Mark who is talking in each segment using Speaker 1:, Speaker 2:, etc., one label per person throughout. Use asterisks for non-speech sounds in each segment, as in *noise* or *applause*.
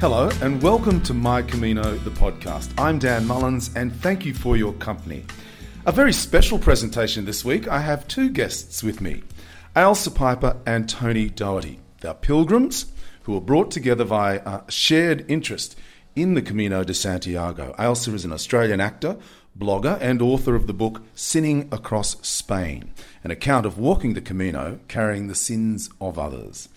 Speaker 1: Hello, and welcome to My Camino, the podcast. I'm Dan Mullins, and thank you for your company. A very special presentation this week. I have two guests with me Ailsa Piper and Tony Doherty. They're pilgrims who were brought together by a shared interest in the Camino de Santiago. Ailsa is an Australian actor, blogger, and author of the book Sinning Across Spain, an account of walking the Camino, carrying the sins of others.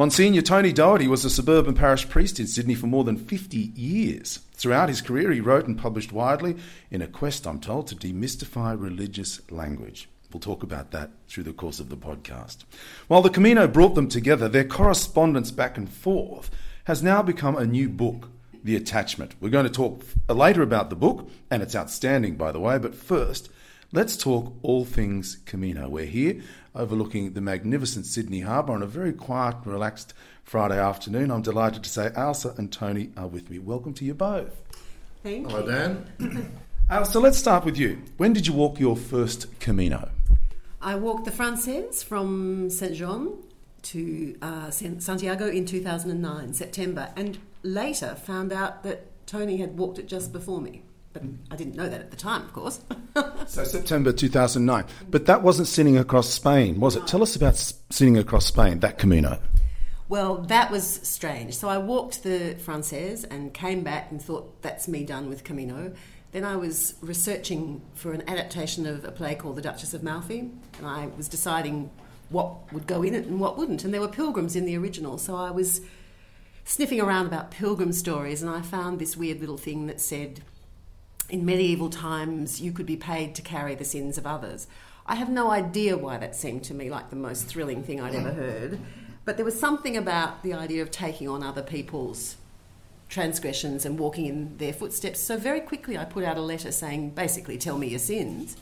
Speaker 1: Monsignor Tony Doherty was a suburban parish priest in Sydney for more than 50 years. Throughout his career, he wrote and published widely in a quest, I'm told, to demystify religious language. We'll talk about that through the course of the podcast. While the Camino brought them together, their correspondence back and forth has now become a new book, The Attachment. We're going to talk later about the book, and it's outstanding, by the way, but first, let's talk all things Camino. We're here overlooking the magnificent Sydney Harbour on a very quiet, relaxed Friday afternoon. I'm delighted to say Ailsa and Tony are with me. Welcome to you both.
Speaker 2: Thank
Speaker 3: Hello,
Speaker 2: you.
Speaker 3: Dan. *coughs*
Speaker 1: Ailsa, let's start with you. When did you walk your first Camino?
Speaker 2: I walked the Frances from St. Jean to uh, Santiago in 2009, September, and later found out that Tony had walked it just before me. But I didn't know that at the time, of course. *laughs*
Speaker 1: So September 2009. But that wasn't sinning across Spain, was it? Tell us about s- sinning across Spain, that Camino.
Speaker 2: Well, that was strange. So I walked the Frances and came back and thought, that's me done with Camino. Then I was researching for an adaptation of a play called The Duchess of Malfi, and I was deciding what would go in it and what wouldn't. And there were pilgrims in the original, so I was sniffing around about pilgrim stories, and I found this weird little thing that said, in medieval times, you could be paid to carry the sins of others. I have no idea why that seemed to me like the most thrilling thing I'd ever heard, but there was something about the idea of taking on other people's transgressions and walking in their footsteps. So very quickly, I put out a letter saying, basically, tell me your sins.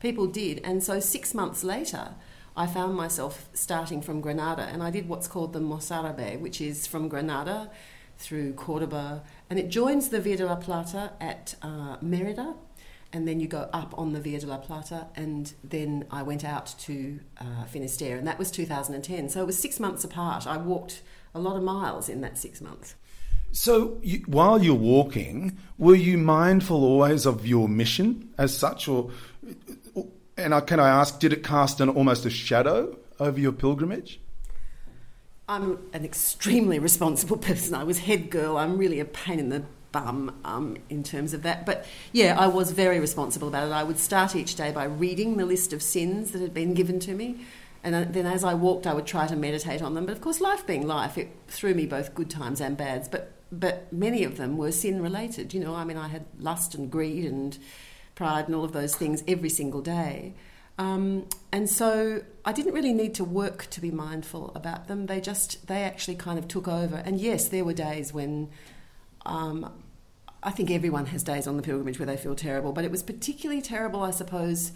Speaker 2: People did, and so six months later, I found myself starting from Granada, and I did what's called the Mozarabe, which is from Granada through Cordoba, and it joins the Via de la Plata at uh, Merida, and then you go up on the Via de la Plata, and then I went out to uh, Finisterre, and that was 2010. So it was six months apart. I walked a lot of miles in that six months.
Speaker 1: So you, while you're walking, were you mindful always of your mission as such, or and I, can I ask, did it cast an almost a shadow over your pilgrimage?
Speaker 2: I'm an extremely responsible *laughs* person. I was head girl. I'm really a pain in the bum um, in terms of that. But yeah, I was very responsible about it. I would start each day by reading the list of sins that had been given to me. And then as I walked, I would try to meditate on them. But of course, life being life, it threw me both good times and bads. But, but many of them were sin related. You know, I mean, I had lust and greed and pride and all of those things every single day. Um, and so I didn't really need to work to be mindful about them. They just, they actually kind of took over. And yes, there were days when um, I think everyone has days on the pilgrimage where they feel terrible, but it was particularly terrible, I suppose,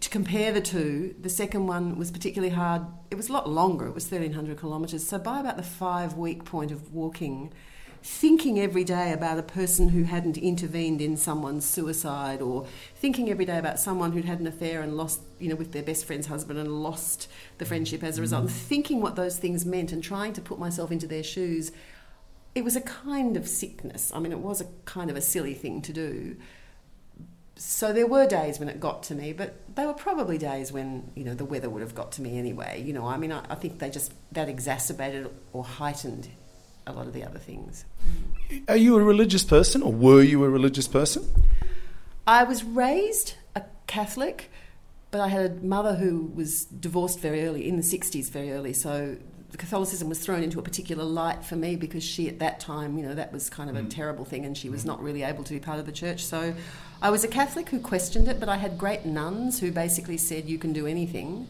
Speaker 2: to compare the two. The second one was particularly hard. It was a lot longer, it was 1,300 kilometres. So by about the five week point of walking, thinking every day about a person who hadn't intervened in someone's suicide or thinking every day about someone who'd had an affair and lost you know with their best friend's husband and lost the friendship as a result and mm-hmm. thinking what those things meant and trying to put myself into their shoes it was a kind of sickness. I mean it was a kind of a silly thing to do. So there were days when it got to me but they were probably days when you know the weather would have got to me anyway you know. I mean i, I think they just that exacerbated or heightened a lot of the other things
Speaker 1: Are you a religious person, or were you a religious person?
Speaker 2: I was raised a Catholic, but I had a mother who was divorced very early, in the 60s, very early. So the Catholicism was thrown into a particular light for me because she, at that time, you know, that was kind of a terrible thing and she was not really able to be part of the church. So I was a Catholic who questioned it, but I had great nuns who basically said, you can do anything.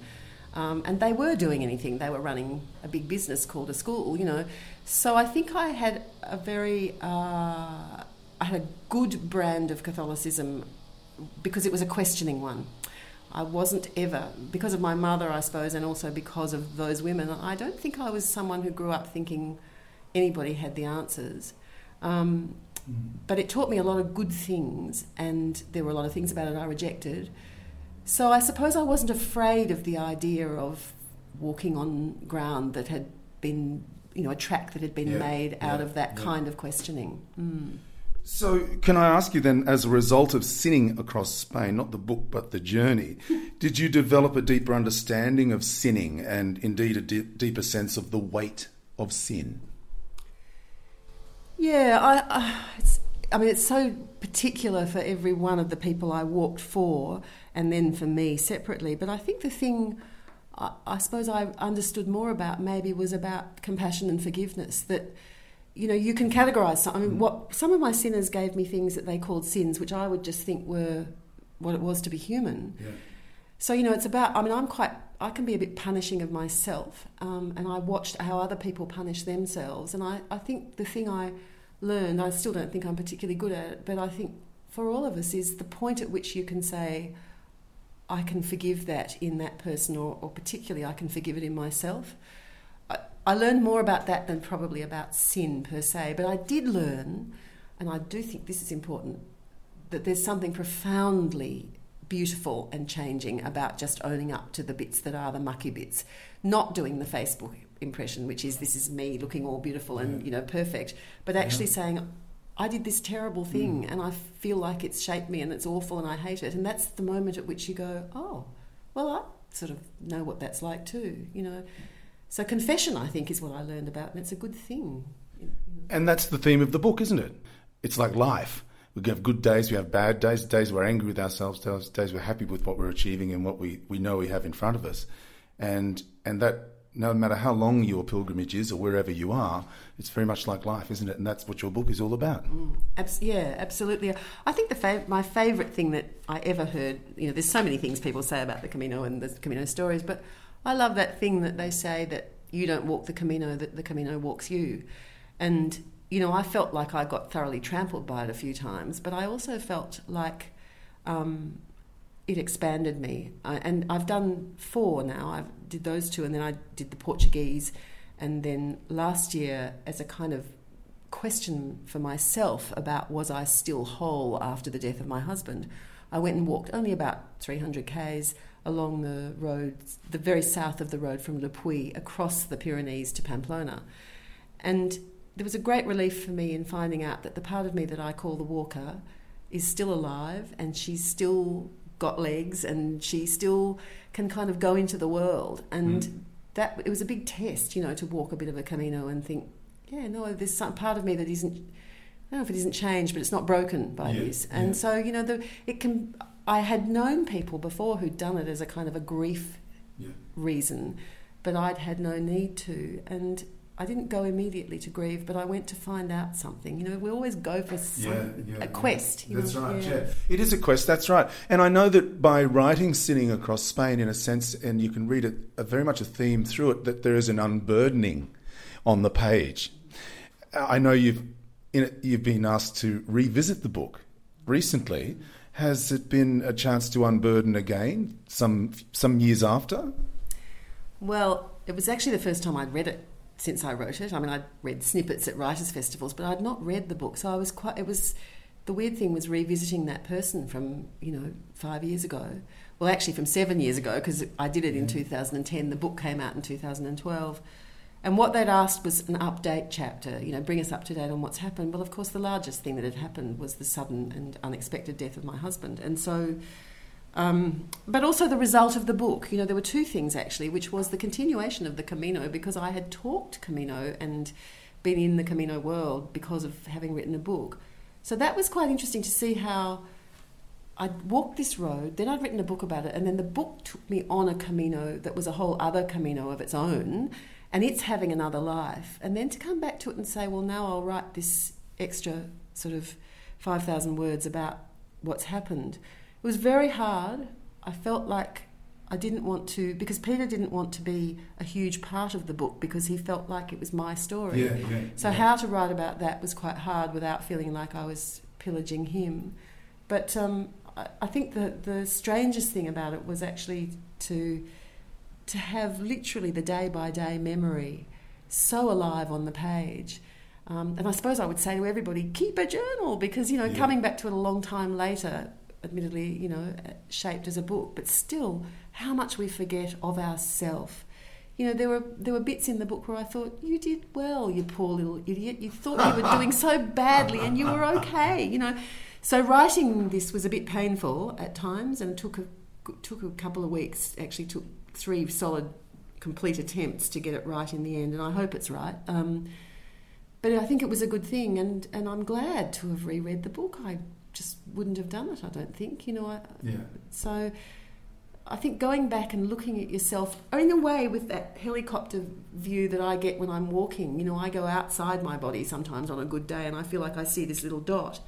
Speaker 2: Um, and they were doing anything. They were running a big business called a school, you know. So I think I had a very, uh, I had a good brand of Catholicism because it was a questioning one. I wasn't ever, because of my mother, I suppose, and also because of those women, I don't think I was someone who grew up thinking anybody had the answers. Um, but it taught me a lot of good things, and there were a lot of things about it I rejected. So I suppose I wasn't afraid of the idea of walking on ground that had been you know a track that had been
Speaker 1: Yeah,
Speaker 2: made out
Speaker 1: yeah,
Speaker 2: of that
Speaker 1: yeah.
Speaker 2: kind of questioning. Mm.
Speaker 1: So, can I ask you then, as a result of sinning across Spain, not the book but the journey, *laughs* did you develop a deeper understanding of sinning and indeed a deeper sense of the weight of sin?
Speaker 2: Yeah, I, I, it's, I mean, it's so particular for every one of the people I walked for, and then for me separately. But I think the thing I, I suppose I understood more about maybe was about compassion and forgiveness. That you know you can categorize. Some, I mean, what some of my sinners gave me things that they called sins, which I would just think were what it was to be human. So you know, it's about. I mean, I'm quite. I can be a bit punishing of myself, um, and I watched how other people punish themselves, and I, I think the thing I learned, I still don't think I'm particularly good at it, but I think for all of us is the point at which you can say, I can forgive that in that person, or, or particularly I can forgive it in myself. I, I learned more about that than probably about sin per se, but I did learn, and I do think this is important, that there's something profoundly beautiful and changing about just owning up to the bits that are the mucky bits, not doing the Facebook impression, which is this is me looking all beautiful and you know perfect, but actually saying. I did this terrible thing mm. and I feel like it's shaped me and it's awful and I hate it. And that's the moment at which you go, oh, well, I sort of know what that's like too, you know. So confession, I think, is what I learned about, and it's a good thing.
Speaker 1: And that's the theme of the book, isn't it? It's like life. We have good days, we have bad days, days we're angry with ourselves, days days we're happy with what we're achieving and what we, we know we have in front of us. And and that no matter how long your pilgrimage is or wherever you are, it's very much like life, isn't it? And that's what your book is all about.
Speaker 2: Abs- yeah, absolutely. I think the fav- my favourite thing that I ever heard, you know, there's so many things people say about the Camino and the Camino stories, but I love that thing that they say that you don't walk the Camino, that the Camino walks you. And, you know, I felt like I got thoroughly trampled by it a few times, but I also felt like um, it expanded me. I, and I've done four now. I did those two, and then I did the Portuguese. And then last year, as a kind of question for myself about was I still whole after the death of my husband, I went and walked only about 300 k's along the road, the very south of the road from Le Puy across the Pyrenees to Pamplona. And there was a great relief for me in finding out that the part of me that I call the walker is still alive and she's still got legs and she still can kind of go into the world. And hmm. that it was a big test, you know, to walk a bit of a Camino and think, yeah, no, there's some part of me that isn't. I don't know if it isn't changed, but it's not broken by
Speaker 1: Yeah,
Speaker 2: this. And
Speaker 1: yeah.
Speaker 2: so, you know, the, it can. I had known people before who'd done it as a kind of a grief
Speaker 1: Yeah.
Speaker 2: reason, but I'd had no need to. And I didn't go immediately to grieve, but I went to find out something. You know, we always go for some,
Speaker 1: Yeah, yeah,
Speaker 2: a quest. you
Speaker 1: That's
Speaker 2: know,
Speaker 1: right, yeah. It is a quest, that's right. And I know that by writing Sinning Across Spain, in a sense, and you can read it, a very much a theme through it, that there is an unburdening on the page. Uh, I know you've, in it, you've been asked to revisit the book recently. Has it been a chance to unburden again, some, some years after?
Speaker 2: Well, it was actually the first time I'd read it since I wrote it. I mean, I'd read snippets at writers' festivals, but I'd not read the book. So I was quite. It was the weird thing was revisiting that person from you know five years ago. Well, actually, from seven years ago because I did it in 2010. The book came out in 2012. And what they'd asked was an update chapter, you know, bring us up to date on what's happened. Well, of course, the largest thing that had happened was the sudden and unexpected death of my husband. And so um, but also the result of the book. You know, there were two things actually, which was the continuation of the Camino because I had talked Camino and been in the Camino world because of having written a book. So that was quite interesting to see how I'd walked this road, then I'd written a book about it, and then the book took me on a Camino that was a whole other Camino of its own, and it's having another life. And then to come back to it and say, well, now I'll write this extra sort of 5,000 words about what's happened. It was very hard. I felt like I didn't want to, because Peter didn't want to be a huge part of the book because he felt like it was my story.
Speaker 1: yeah.
Speaker 2: So how to write about that was quite hard without feeling like I was pillaging him. But um, I, I think the the strangest thing about it was actually to to have literally the day by day memory so alive on the page. Um, and I suppose I would say to everybody, keep a journal because you know
Speaker 1: Yeah.
Speaker 2: coming back to it a long time later, admittedly, you know, shaped as a book, but still, how much we forget of ourself you know, there were there were bits in the book where I thought you did well, you poor little idiot. You thought you were *laughs* doing so badly, and you were okay. You know, so writing this was a bit painful at times, and took a took a couple of weeks. Actually, took three solid, complete attempts to get it right in the end, and I hope it's right. Um, but I think it was a good thing, and, and I'm glad to have reread the book. I just wouldn't have done it. I don't think, you know. I,
Speaker 1: Yeah.
Speaker 2: So I think going back and looking at yourself, or in a way, with that helicopter view that I get when I'm walking, you know, I go outside my body sometimes on a good day, and I feel like I see this little dot.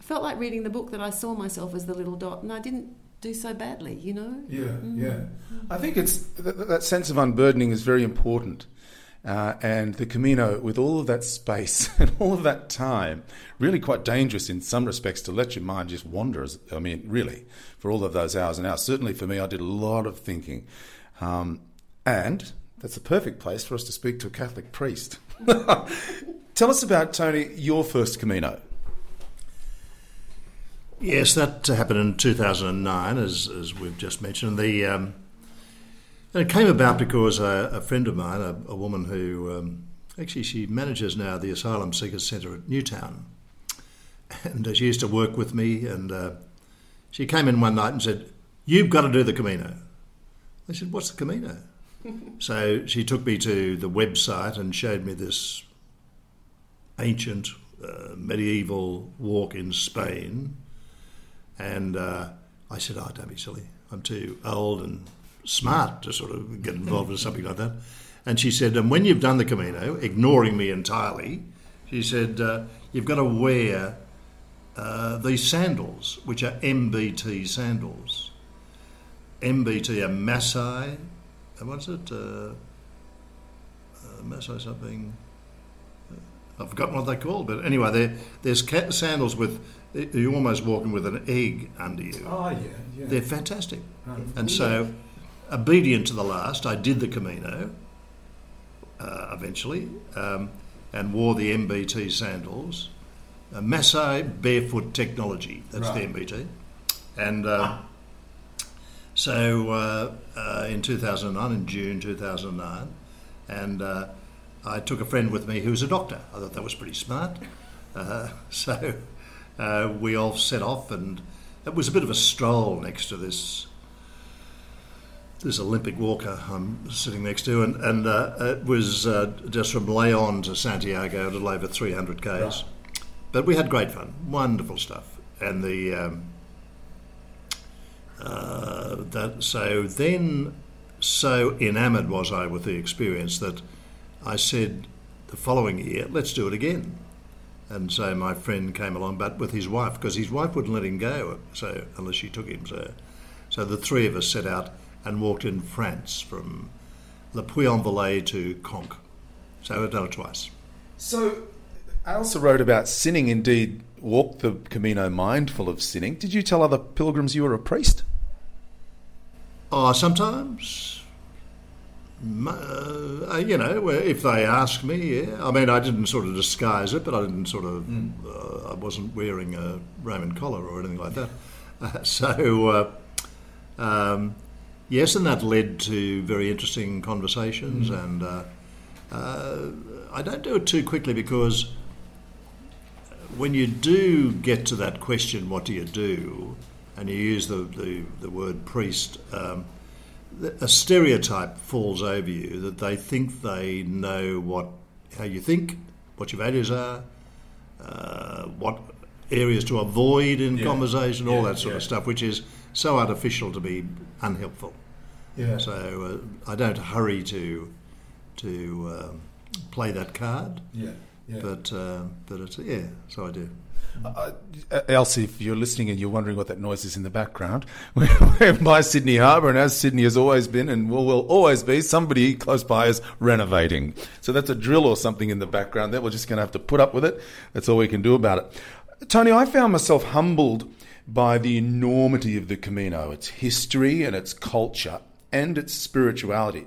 Speaker 2: I felt like reading the book that I saw myself as the little dot, and I didn't do so badly, you know.
Speaker 1: Yeah, mm. yeah. Mm. I think it's th- th- that sense of unburdening is very important. Uh, and the Camino, with all of that space *laughs* and all of that time, really quite dangerous in some respects to let your mind just wander. As, I mean, really, for all of those hours and hours. Certainly for me, I did a lot of thinking. Um, and that's a perfect place for us to speak to a Catholic priest. *laughs* Tell us about, Tony, your first Camino.
Speaker 3: Yes, that happened in 2009, as, as we've just mentioned. The um, and it came about because a, a friend of mine, a, a woman who um, actually she manages now the Asylum Seekers Centre at Newtown, and uh, she used to work with me, and uh, she came in one night and said, "You've got to do the Camino." I said, "What's the Camino?" *laughs* so she took me to the website and showed me this ancient uh, medieval walk in Spain. And uh, I said, Oh, don't be silly. I'm too old and smart to sort of get involved with something like that. And she said, And when you've done the Camino, ignoring me entirely, she said, uh, You've got to wear uh, these sandals, which are MBT sandals. MBT are Maasai, uh, what's it? Uh, uh, Maasai something. I've forgotten what they're called, but anyway, they're, there's sandals with you're almost walking with an egg under you.
Speaker 1: Oh, yeah, yeah.
Speaker 3: They're fantastic. And so, obedient to the last, I did the Camino uh, eventually um, and wore the MBT sandals. Uh, Maasai Barefoot Technology, that's
Speaker 1: Right.
Speaker 3: the MBT. And uh, so uh, uh, in 2009, in June 2009, and uh, I took a friend with me who was a doctor. I thought that was pretty smart. Uh, *laughs* so uh, we all set off, and it was a bit of a stroll next to this this Olympic walker I'm sitting next to, and, and uh, it was uh, just from Leon to Santiago, a little over 300 k's.
Speaker 1: Right.
Speaker 3: But we had great fun, wonderful stuff, and the um, uh, that so then so enamoured was I with the experience that I said the following year, let's do it again. And so my friend came along, but with his wife, because his wife wouldn't let him go, so unless she took him. So, so the three of us set out and walked in France from Le Puy-en-Velay to Conques. So I've done it twice.
Speaker 1: So, I also wrote about sinning, indeed, walked the Camino mindful of sinning. Did you tell other pilgrims you were a priest?
Speaker 3: Oh, sometimes, uh, you know, if they ask me, yeah. I mean, I didn't sort of disguise it, but I didn't sort of, uh, I wasn't wearing a Roman collar or anything like that. Uh, *laughs* so, uh, um, yes, and that led to very interesting conversations. And uh, uh, I don't do it too quickly because when you do get to that question, what do you do? And you use the, the, the word priest, um, a stereotype falls over you that they think they know what how you think, what your values are, uh, what areas to avoid in
Speaker 1: Yeah.
Speaker 3: conversation, all
Speaker 1: Yeah,
Speaker 3: that sort of stuff, which is so artificial to be unhelpful.
Speaker 1: Yeah.
Speaker 3: So uh, I don't hurry to to um, play that card,
Speaker 1: Yeah. yeah.
Speaker 3: but uh, but it's, yeah, so I do.
Speaker 1: Uh, uh, Elsie, if you're listening and you're wondering what that noise is in the background, *laughs* we're, we're by Sydney Harbour, and as Sydney has always been and will, will always be, somebody close by is renovating. So that's a drill or something in the background there. We're just going to have to put up with it. That's all we can do about it. Tony, I found myself humbled by the enormity of the Camino, its history and its culture and its spirituality.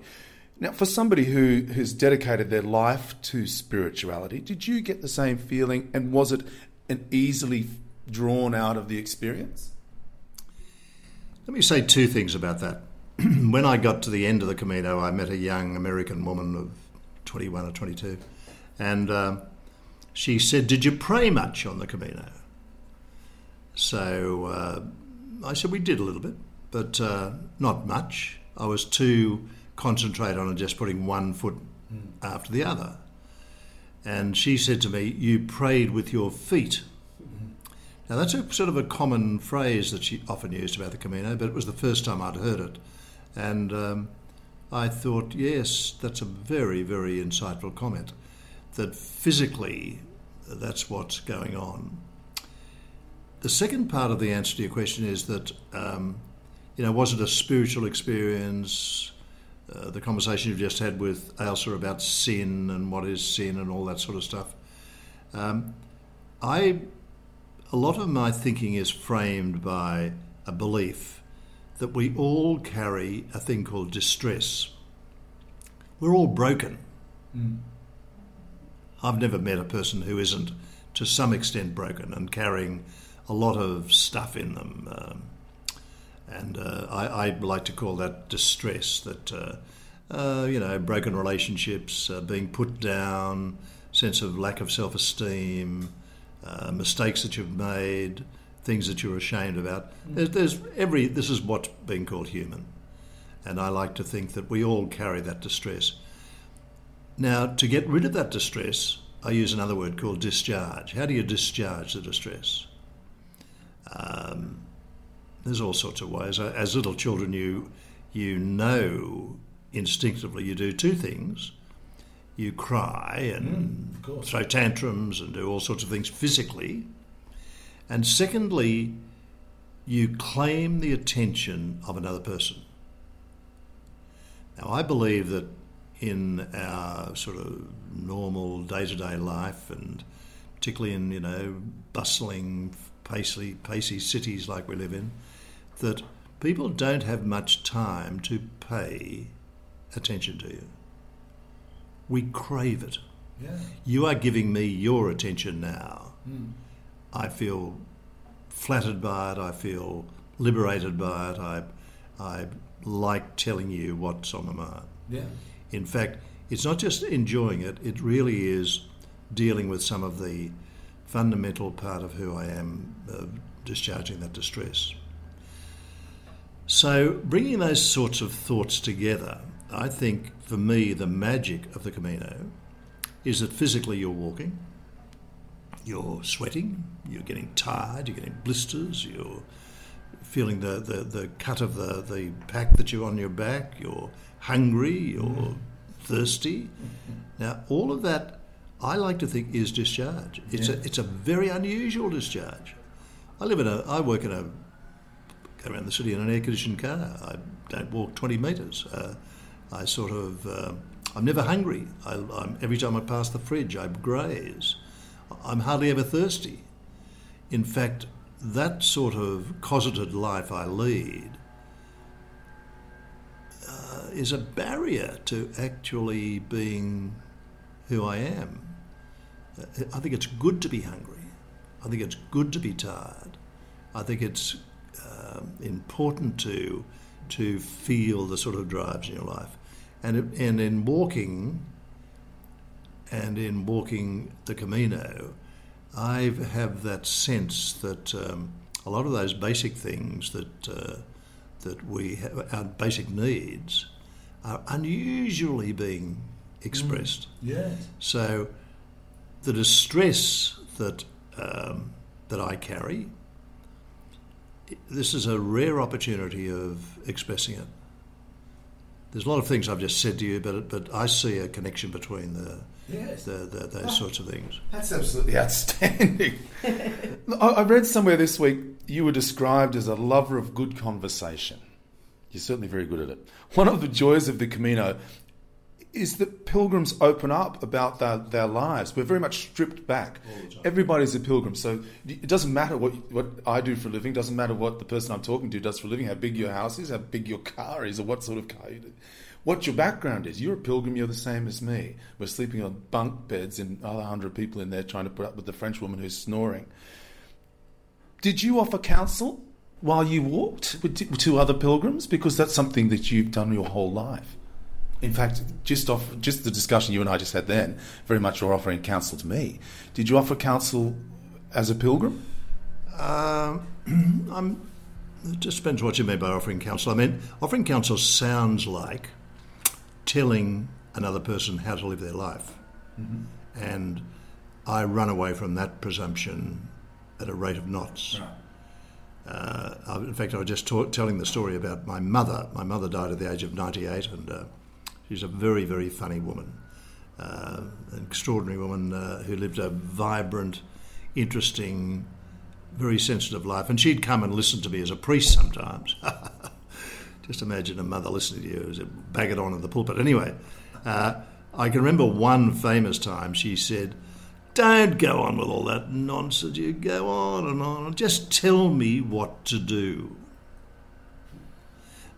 Speaker 1: Now, for somebody who has dedicated their life to spirituality, did you get the same feeling, and was it an easily drawn out of the experience?
Speaker 3: Let me say two things about that. *clears throat* when I got to the end of the Camino, I met a young American woman of 21 or 22, and uh, she said, Did you pray much on the Camino? So uh, I said, We did a little bit, but uh, not much. I was too concentrated on just putting one foot mm. after the other. And she said to me, You prayed with your feet. Now, that's a sort of a common phrase that she often used about the Camino, but it was the first time I'd heard it. And um, I thought, yes, that's a very, very insightful comment. That physically, that's what's going on. The second part of the answer to your question is that, um, you know, was it a spiritual experience? Uh, the conversation you've just had with Ailsa about sin and what is sin and all that sort of stuff. Um, I a lot of my thinking is framed by a belief that we all carry a thing called distress. We're all broken. Mm. I've never met a person who isn't, to some extent, broken and carrying a lot of stuff in them. Um, and uh, I, I, like to call that distress. That uh, uh, you know, broken relationships, uh, being put down, sense of lack of self-esteem, uh, mistakes that you've made, things that you're ashamed about. Mm. There's, there's, every. This is what's being called human, and I like to think that we all carry that distress. Now, to get rid of that distress, I use another word called discharge. How do you discharge the distress? Um, there's all sorts of ways. As little children, you you know instinctively you do two things you cry and mm, throw tantrums and do all sorts of things physically. And secondly, you claim the attention of another person. Now, I believe that in our sort of normal day to day life, and particularly in, you know, bustling, pacey, pacey cities like we live in, that people don't have much time to pay attention to you we crave it.
Speaker 1: Yeah.
Speaker 3: You are giving me your attention now.
Speaker 1: Mm.
Speaker 3: I feel flattered by it. I feel liberated by it. I, I like telling you what's on my mind.
Speaker 1: Yeah.
Speaker 3: In fact, it's not just enjoying it, it really is dealing with some of the fundamental part of who I am, uh, discharging that distress. So, bringing those sorts of thoughts together, I think for me, the magic of the Camino is that physically you're walking, you're sweating, you're getting tired, you're getting blisters, you're feeling the, the, the cut of the, the pack that you're on your back, you're hungry, you're thirsty. Now, all of that, I like to think, is discharge. It's, yeah. a, it's a very unusual discharge. I live in a, I work in a, go around the city in an air conditioned car. I don't walk 20 metres. Uh, I sort of, uh, I'm never hungry. I, every time I pass the fridge, I graze. I'm hardly ever thirsty. In fact, that sort of cosseted life I lead uh, is a barrier to actually being who I am. I think it's good to be hungry. I think it's good to be tired. I think it's uh, important to to feel the sort of drives in your life. And, and in walking, and in walking the Camino, I have that sense that um, a lot of those basic things that uh, that we have, our basic needs, are unusually being expressed.
Speaker 1: Mm, yes.
Speaker 3: So, the distress that um, that I carry, this is a rare opportunity of expressing it there's a lot of things I've just said to you, but but I see a connection between the yes. the, the, those oh, sorts of things.
Speaker 1: That's absolutely outstanding. *laughs* I read somewhere this week you were described as a lover of good conversation. You're certainly very good at it. One of the joys of the Camino is that pilgrims open up about their, their lives. We're very much stripped back. Everybody's a pilgrim, so it doesn't matter what what I do for a living. Doesn't matter what the person I'm talking to does for a living. How big your house is, how big your car is, or what sort of car you do. What your background is. You're a pilgrim. You're the same as me. We're sleeping on bunk beds and other hundred people in there trying to put up with the French woman who's snoring. Did you offer counsel while you walked with t- to other pilgrims? Because that's something that you've done your whole life. In fact, just off just the discussion you and I just had then, very much you're offering counsel to me. Did you offer counsel as a pilgrim?
Speaker 3: Um, *clears throat* I'm, it just depends what you mean by offering counsel. I mean, offering counsel sounds like telling another person how to live their life. Mm-hmm. And I run away from that presumption at a rate of knots. Right. Uh, in fact, I was just ta- telling the story about my mother. My mother died at the age of 98, and uh, she's a very, very funny woman, uh, an extraordinary woman uh, who lived a vibrant, interesting, very sensitive life. And she'd come and listen to me as a priest sometimes. *laughs* just imagine a mother listening to you as a bag it on in the pulpit. Anyway, uh, I can remember one famous time she said, don't go on with all that nonsense. You go on and on. Just tell me what to do.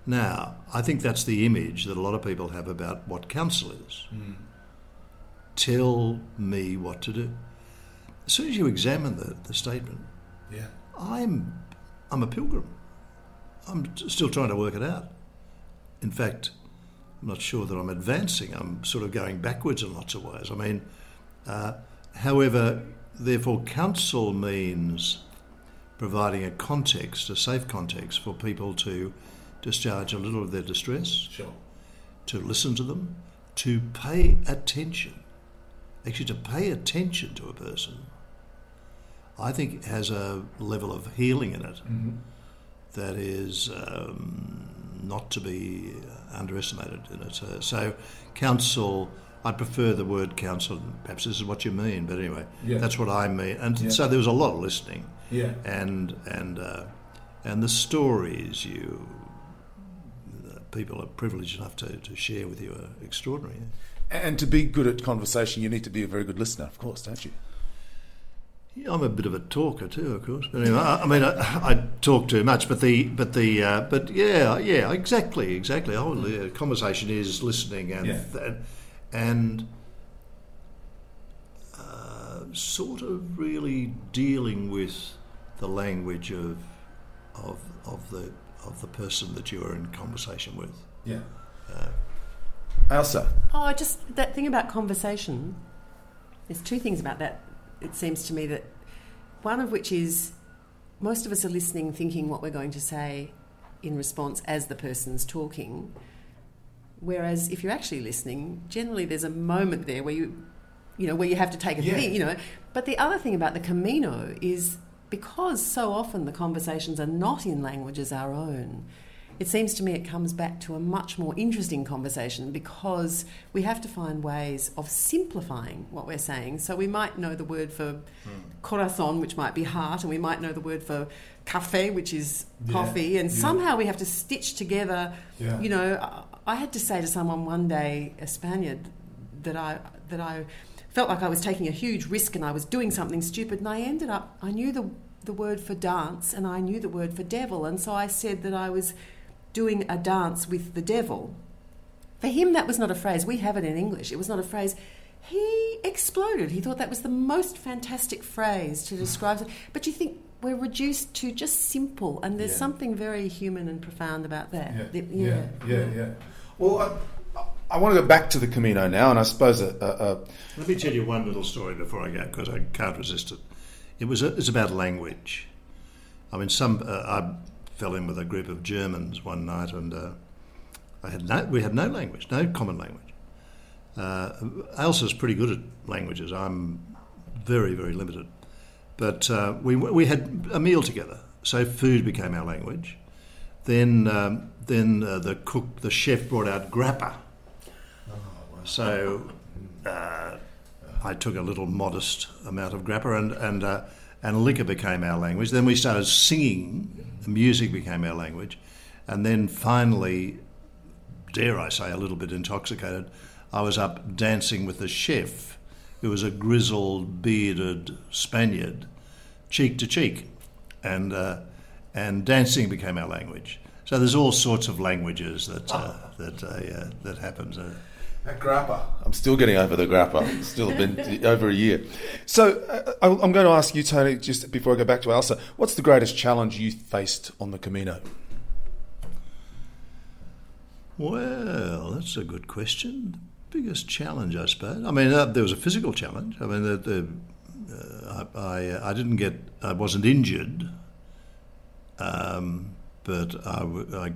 Speaker 3: Now, I think that's the image that a lot of people have about what counsel is. Mm. Tell me what to do. As soon as you examine the, the statement,
Speaker 1: yeah.
Speaker 3: I'm, I'm a pilgrim. I'm still trying to work it out. In fact, I'm not sure that I'm advancing. I'm sort of going backwards in lots of ways. I mean, uh, However, therefore, counsel means providing a context, a safe context for people to discharge a little of their distress,
Speaker 1: sure.
Speaker 3: to listen to them, to pay attention. Actually, to pay attention to a person, I think has a level of healing in it mm-hmm. that is um, not to be underestimated in it. Uh, so, counsel I prefer the word counsel. Perhaps this is what you mean, but anyway, yeah. that's what I mean. And yeah. so there was a lot of listening.
Speaker 1: Yeah.
Speaker 3: And and uh, and the stories you people are privileged enough to, to share with you are extraordinary.
Speaker 1: And to be good at conversation, you need to be a very good listener, of course, don't you?
Speaker 3: Yeah, I'm a bit of a talker too, of course. But anyway, I, I mean, I, I, talk too much, but the but the uh, but yeah, yeah, exactly, exactly. Oh, yeah, conversation is listening, and,
Speaker 1: yeah.
Speaker 3: and and uh, sort of really dealing with the language of of of the of the person that you are in conversation with.
Speaker 1: Yeah. Uh, Ailsa.
Speaker 2: Oh, just that thing about conversation. There's two things about that. It seems to me that one of which is most of us are listening, thinking what we're going to say in response as the person's talking. Whereas if you're actually listening, generally there's a moment there where you, you know, where you have to take a yeah. thing, you know. But the other thing about the Camino is because so often the conversations are not in languages our own, it seems to me it comes back to a much more interesting conversation because we have to find ways of simplifying what we're saying. So we might know the word for mm. corazon, which might be heart, and we might know the word for cafe, which is coffee, and yeah. somehow we have to stitch together,
Speaker 1: yeah.
Speaker 2: you know, I had to say to someone one day, a Spaniard, that I that I felt like I was taking a huge risk and I was doing something stupid, and I ended up I knew the the word for dance and I knew the word for devil, and so I said that I was doing a dance with the devil. For him, that was not a phrase. We have it in English. It was not a phrase. He exploded. He thought that was the most fantastic phrase to describe. But you think we're reduced to just simple, and there's yeah. something very human and profound about that.
Speaker 1: Yeah, the, yeah, yeah, yeah, yeah. Well, I, I, want to go back to the Camino now, and I suppose a, a, a
Speaker 3: let me tell you one little story before I go because I can't resist it. It was a, it's about language. I mean, some uh, I fell in with a group of Germans one night, and uh, I had no, we had no language, no common language. Uh, Ailsa's pretty good at languages. I'm very, very limited. But uh, we, we had a meal together, so food became our language. Then, um, then uh, the cook, the chef, brought out grappa. Oh, wow. So uh, I took a little modest amount of grappa, and and uh, and liquor became our language. Then we started singing. Music became our language, and then finally, dare I say, a little bit intoxicated, I was up dancing with the chef who was a grizzled, bearded Spaniard, cheek to cheek, and uh, and dancing became our language. So there's all sorts of languages that uh, that uh, that happens. Uh,
Speaker 1: That grappa. I'm still getting over the grappa. It's still been *laughs* over a year. So uh, I- I'm going to ask you, Tony, just before I go back to Ailsa, what's the greatest challenge you faced on the Camino?
Speaker 3: Well, that's a good question. Biggest challenge, I suppose. I mean, uh, there was a physical challenge. I mean, the, the, uh, I, I, I didn't get, I wasn't injured, um, but I, w- I-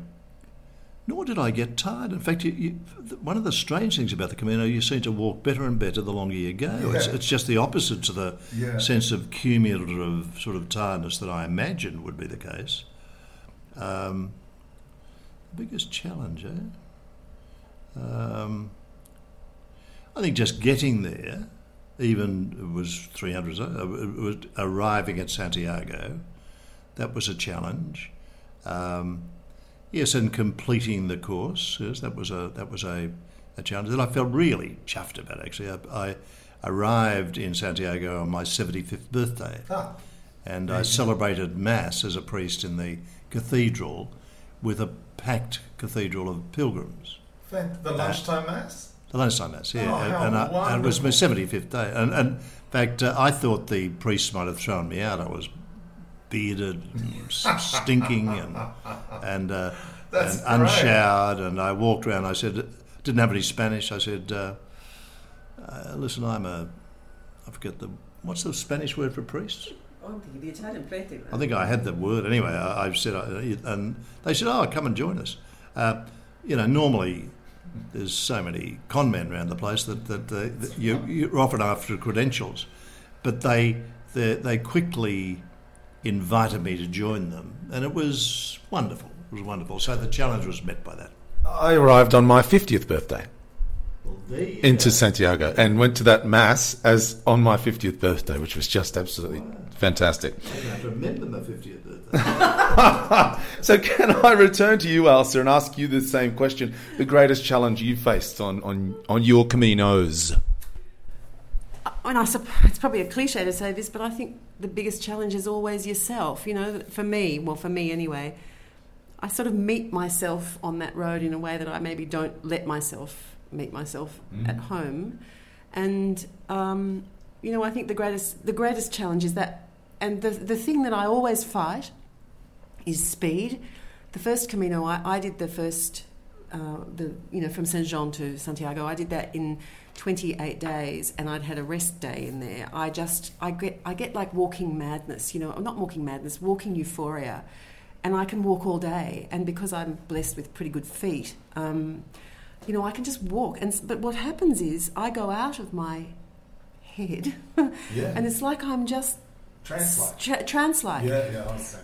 Speaker 3: nor did I get tired. In fact, you, you, one of the strange things about the Camino, you seem to walk better and better the longer you go. It's,
Speaker 1: Yeah.
Speaker 3: it's just the opposite to the
Speaker 1: Yeah.
Speaker 3: sense of cumulative sort of tiredness that I imagined would be the case. Um, biggest challenge, eh? Um, I think just getting there, even it was 300, uh, it was arriving at Santiago, that was a challenge. Um, yes, and completing the course, yes, that was a that was a, a challenge that I felt really chuffed about. Actually, I, I arrived in Santiago on my 75th birthday and I celebrated Mass as a priest in the cathedral with a packed cathedral of pilgrims.
Speaker 1: The lunchtime mass?
Speaker 3: The lunchtime Mass, yeah.
Speaker 1: Oh, how
Speaker 3: and, I, and it was my 75th day. And, and in fact, uh, I thought the priests might have thrown me out. I was bearded, and stinking, and, and, uh, *laughs* and unshowered. And I walked around. I said, didn't have any Spanish. I said, uh, uh, listen, I'm a, I forget the, what's the Spanish word for priests?
Speaker 2: I'm thinking the Italian prete.
Speaker 3: I think I had the word anyway. I, I said, I, and they said, "Oh, come and join us." Uh, you know, normally there's so many con men around the place that that, uh, that you, you're often after credentials, but they they, they quickly invited me to join them, and it was wonderful. It was wonderful. So the challenge was met by that.
Speaker 1: I arrived on my 50th birthday
Speaker 3: Well,
Speaker 1: into Santiago and went to that mass as on my 50th birthday, which was just absolutely fantastic.
Speaker 3: I have to remember my 50th birthday. *laughs*
Speaker 1: So, can I return to you, Ailsa, and ask you the same question? The greatest challenge you faced on, on, on your Caminos?
Speaker 2: I mean, I supp- it's probably a cliche to say this, but I think the biggest challenge is always yourself. You know, for me, well, for me anyway, I sort of meet myself on that road in a way that I maybe don't let myself meet myself at home. And um, you know, I think the greatest the greatest challenge is that, and the the thing that I always fight is speed. The first Camino, I, I did the first, uh, the you know, from Saint Jean to Santiago. I did that in 28 days, and I'd had a rest day in there. I just, I get, I get like walking madness. You know, not walking madness, walking euphoria, and I can walk all day. And because I'm blessed with pretty good feet, um, you know, I can just walk. And but what happens is I go out of my head, *laughs* and it's like I'm just Tra- translate.
Speaker 1: yeah,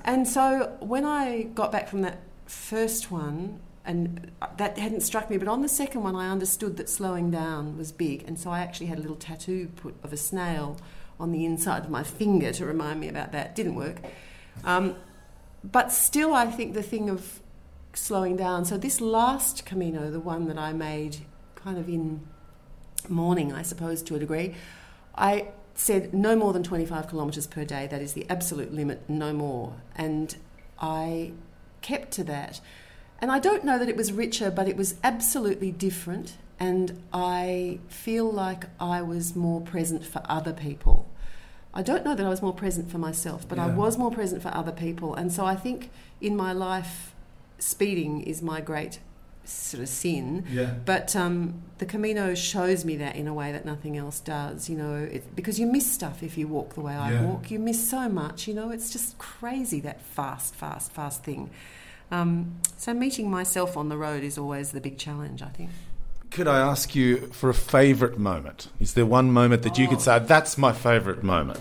Speaker 2: And so when I got back from that first one, and that hadn't struck me, but on the second one, I understood that slowing down was big. And so I actually had a little tattoo put of a snail on the inside of my finger to remind me about that. Didn't work. Um, but still, I think the thing of slowing down. So this last Camino, the one that I made kind of in mourning, I suppose, to a degree, I said no more than 25 kilometres per day. That is the absolute limit, no more. And I kept to that. And I don't know that it was richer, but it was absolutely different. And I feel like I was more present for other people. I don't know that I was more present for myself, but I was more present for other people. And so I think in my life, speeding is my great sort of sin.
Speaker 1: Yeah.
Speaker 2: But um, the Camino shows me that in a way that nothing else does, you know, it, because you miss stuff if you walk the way I
Speaker 1: Yeah.
Speaker 2: walk. You miss so much, you know, it's just crazy that fast, fast, fast thing. Um, so meeting myself on the road is always the big challenge, I think.
Speaker 1: Could I ask you for a favourite moment? Is there one moment that you could say, that's my favourite moment?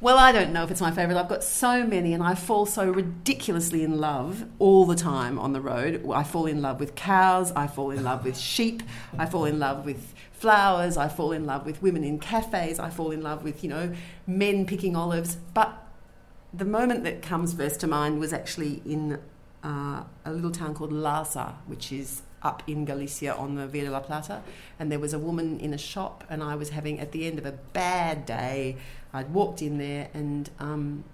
Speaker 2: Well, I don't know if it's my favourite. I've got so many, and I fall so ridiculously in love all the time on the road. I fall in love with cows, I fall in love with sheep, I fall in love with flowers, I fall in love with women in cafes, I fall in love with, you know, men picking olives. But the moment that comes first to mind was actually in uh, a little town called Laza, which is up in Galicia on the Via de la Plata. And there was a woman in a shop, and I was having, at the end of a bad day, I'd walked in there and um,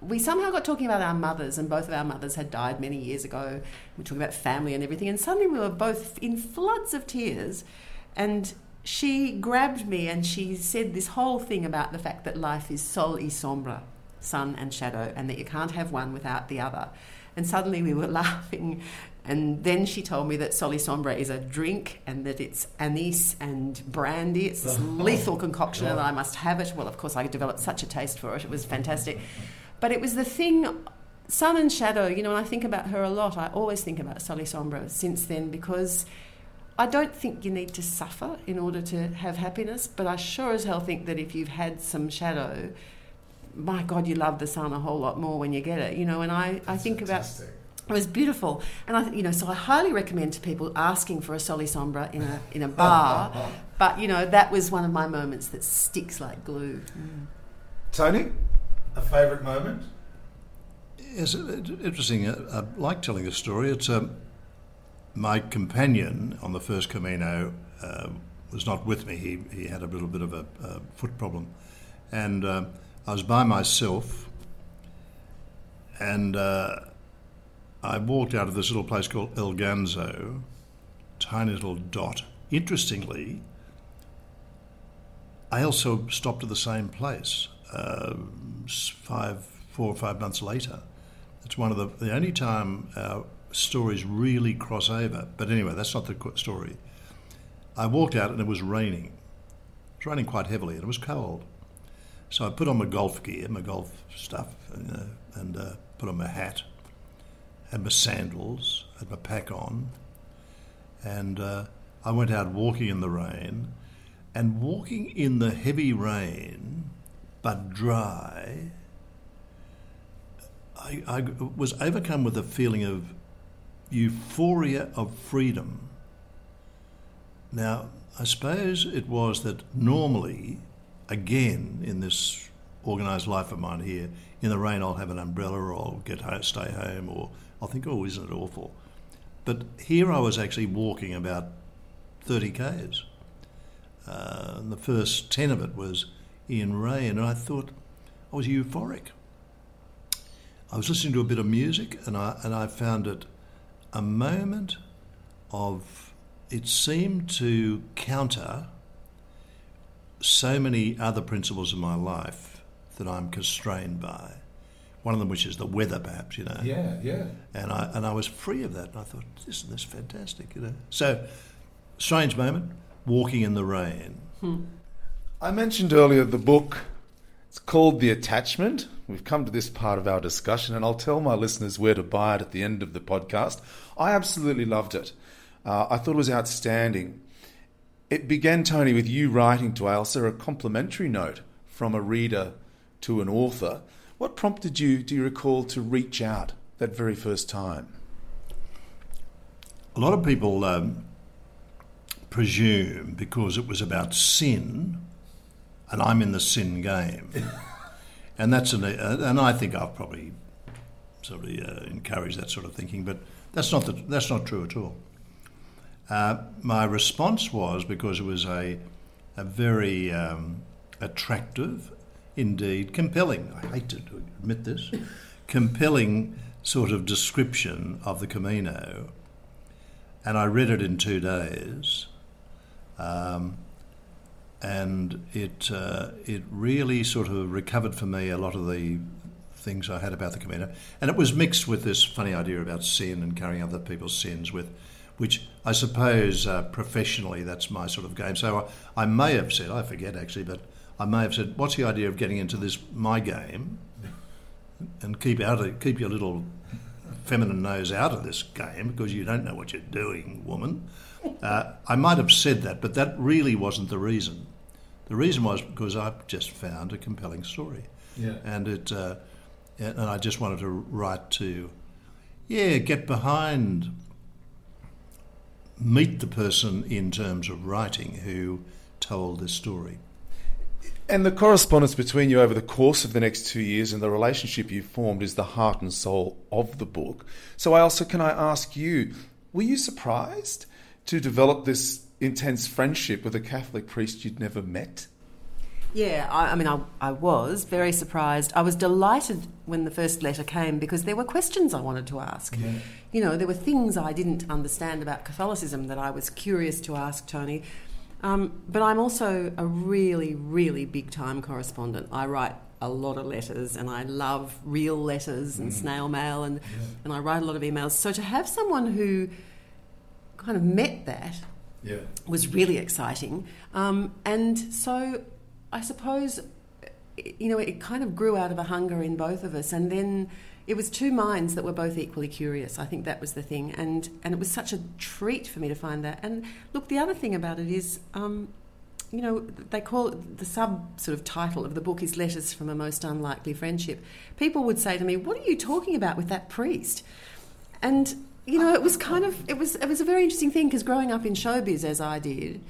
Speaker 2: we somehow got talking about our mothers, and both of our mothers had died many years ago. We were talking about family and everything, and suddenly we were both in floods of tears. And she grabbed me and she said this whole thing about the fact that life is sol y sombra, sun and shadow, and that you can't have one without the other. And suddenly we were *laughs* laughing. And then she told me that Sol y Sombra is a drink and that it's anise and brandy. It's this *laughs* lethal concoction and I must have it. Well, of course, I developed such a taste for it. It was fantastic. But it was the thing, sun and shadow, you know, when I think about her a lot, I always think about Sol y Sombra since then because I don't think you need to suffer in order to have happiness, but I sure as hell think that if you've had some shadow, my God, you love the sun a whole lot more when you get it, you know. And I, I think fantastic. about it was beautiful, and I, you know, so I highly recommend to people asking for a Sol y Sombra in a in a bar. *laughs* but you know, that was one of my moments that sticks like glue. Mm.
Speaker 1: Tony, a favourite moment?
Speaker 3: Yes, interesting. I like telling a story. It's um, my companion on the first Camino uh, was not with me. He, he had a little bit of a, a foot problem. And uh, I was by myself, and uh, I walked out of this little place called El Ganso, tiny little dot. Interestingly, I also stopped at the same place uh, five, four or five months later. It's one of the, the only time our stories really cross over. But anyway, that's not the story. I walked out and it was raining. It was raining quite heavily and it was cold. So I put on my golf gear, my golf stuff, you know, and uh, put on my hat, had my sandals, had my pack on, and uh, I went out walking in the rain. And walking in the heavy rain, but dry, I, I was overcome with a feeling of euphoria of freedom. Now, I suppose it was that normally again in this organised life of mine here. In the rain, I'll have an umbrella, or I'll get home, stay home, or I'll think, oh, isn't it awful? But here I was actually walking about 30 k's. Uh, the first 10 of it was in rain, and I thought I was euphoric. I was listening to a bit of music, and I, and I found it a moment of, it seemed to counter so many other principles in my life that I'm constrained by. One of them, which is the weather, perhaps, you know.
Speaker 1: Yeah, yeah.
Speaker 3: And I and I was free of that, and I thought, isn't this fantastic, you know? So, strange moment, walking in the rain.
Speaker 1: Hmm. I mentioned earlier the book. It's called The Attachment. We've come to this part of our discussion, and I'll tell my listeners where to buy it at the end of the podcast. I absolutely loved it. Uh, I thought it was outstanding. It began, Tony, with you writing to Ailsa a complimentary note from a reader to an author. What prompted you, do you recall, to reach out that very first time?
Speaker 3: A lot of people um, presume because it was about sin, and I'm in the sin game. *laughs* and that's an, uh, and I think I've probably sort of uh, encouraged that sort of thinking, but that's not the, that's not true at all. Uh, my response was because it was a, a very um, attractive, indeed compelling, I hate to admit this, compelling sort of description of the Camino. And I read it in two days. Um, and it, uh, it really sort of recovered for me a lot of the things I had about the Camino. And it was mixed with this funny idea about sin and carrying other people's sins with which I suppose uh, professionally that's my sort of game. So I, I, may have said, I forget actually, but I may have said, what's the idea of getting into this my game and keep out of, keep your little feminine nose out of this game because you don't know what you're doing, woman. Uh, I might have said that, but that really wasn't the reason. The reason was because I just found a compelling story,
Speaker 1: yeah.
Speaker 3: and it, uh, and I just wanted to write to, yeah, get behind meet the person in terms of writing who told this story.
Speaker 1: And the correspondence between you over the course of the next two years and the relationship you formed is the heart and soul of the book. So, I also can I ask you, were you surprised to develop this intense friendship with a Catholic priest you'd never met?
Speaker 2: Yeah, I, I mean, I, I was very surprised. I was delighted when the first letter came because there were questions I wanted to ask.
Speaker 1: Yeah.
Speaker 2: You know, there were things I didn't understand about Catholicism that I was curious to ask Tony. Um, but I'm also a really, really big time correspondent. I write a lot of letters and I love real letters and snail mail and, and I write a lot of emails. So to have someone who kind of met that
Speaker 1: Yeah.
Speaker 2: was really exciting. Um, and so I suppose, you know, it kind of grew out of a hunger in both of us. And then it was two minds that were both equally curious. I think that was the thing. And, and it was such a treat for me to find that. And look, the other thing about it is, um, you know, they call it the sub sort of title of the book is Letters from a Most Unlikely Friendship. People would say to me, What are you talking about with that priest? And you know, it was kind of it was it was a very interesting thing because growing up in showbiz as I did,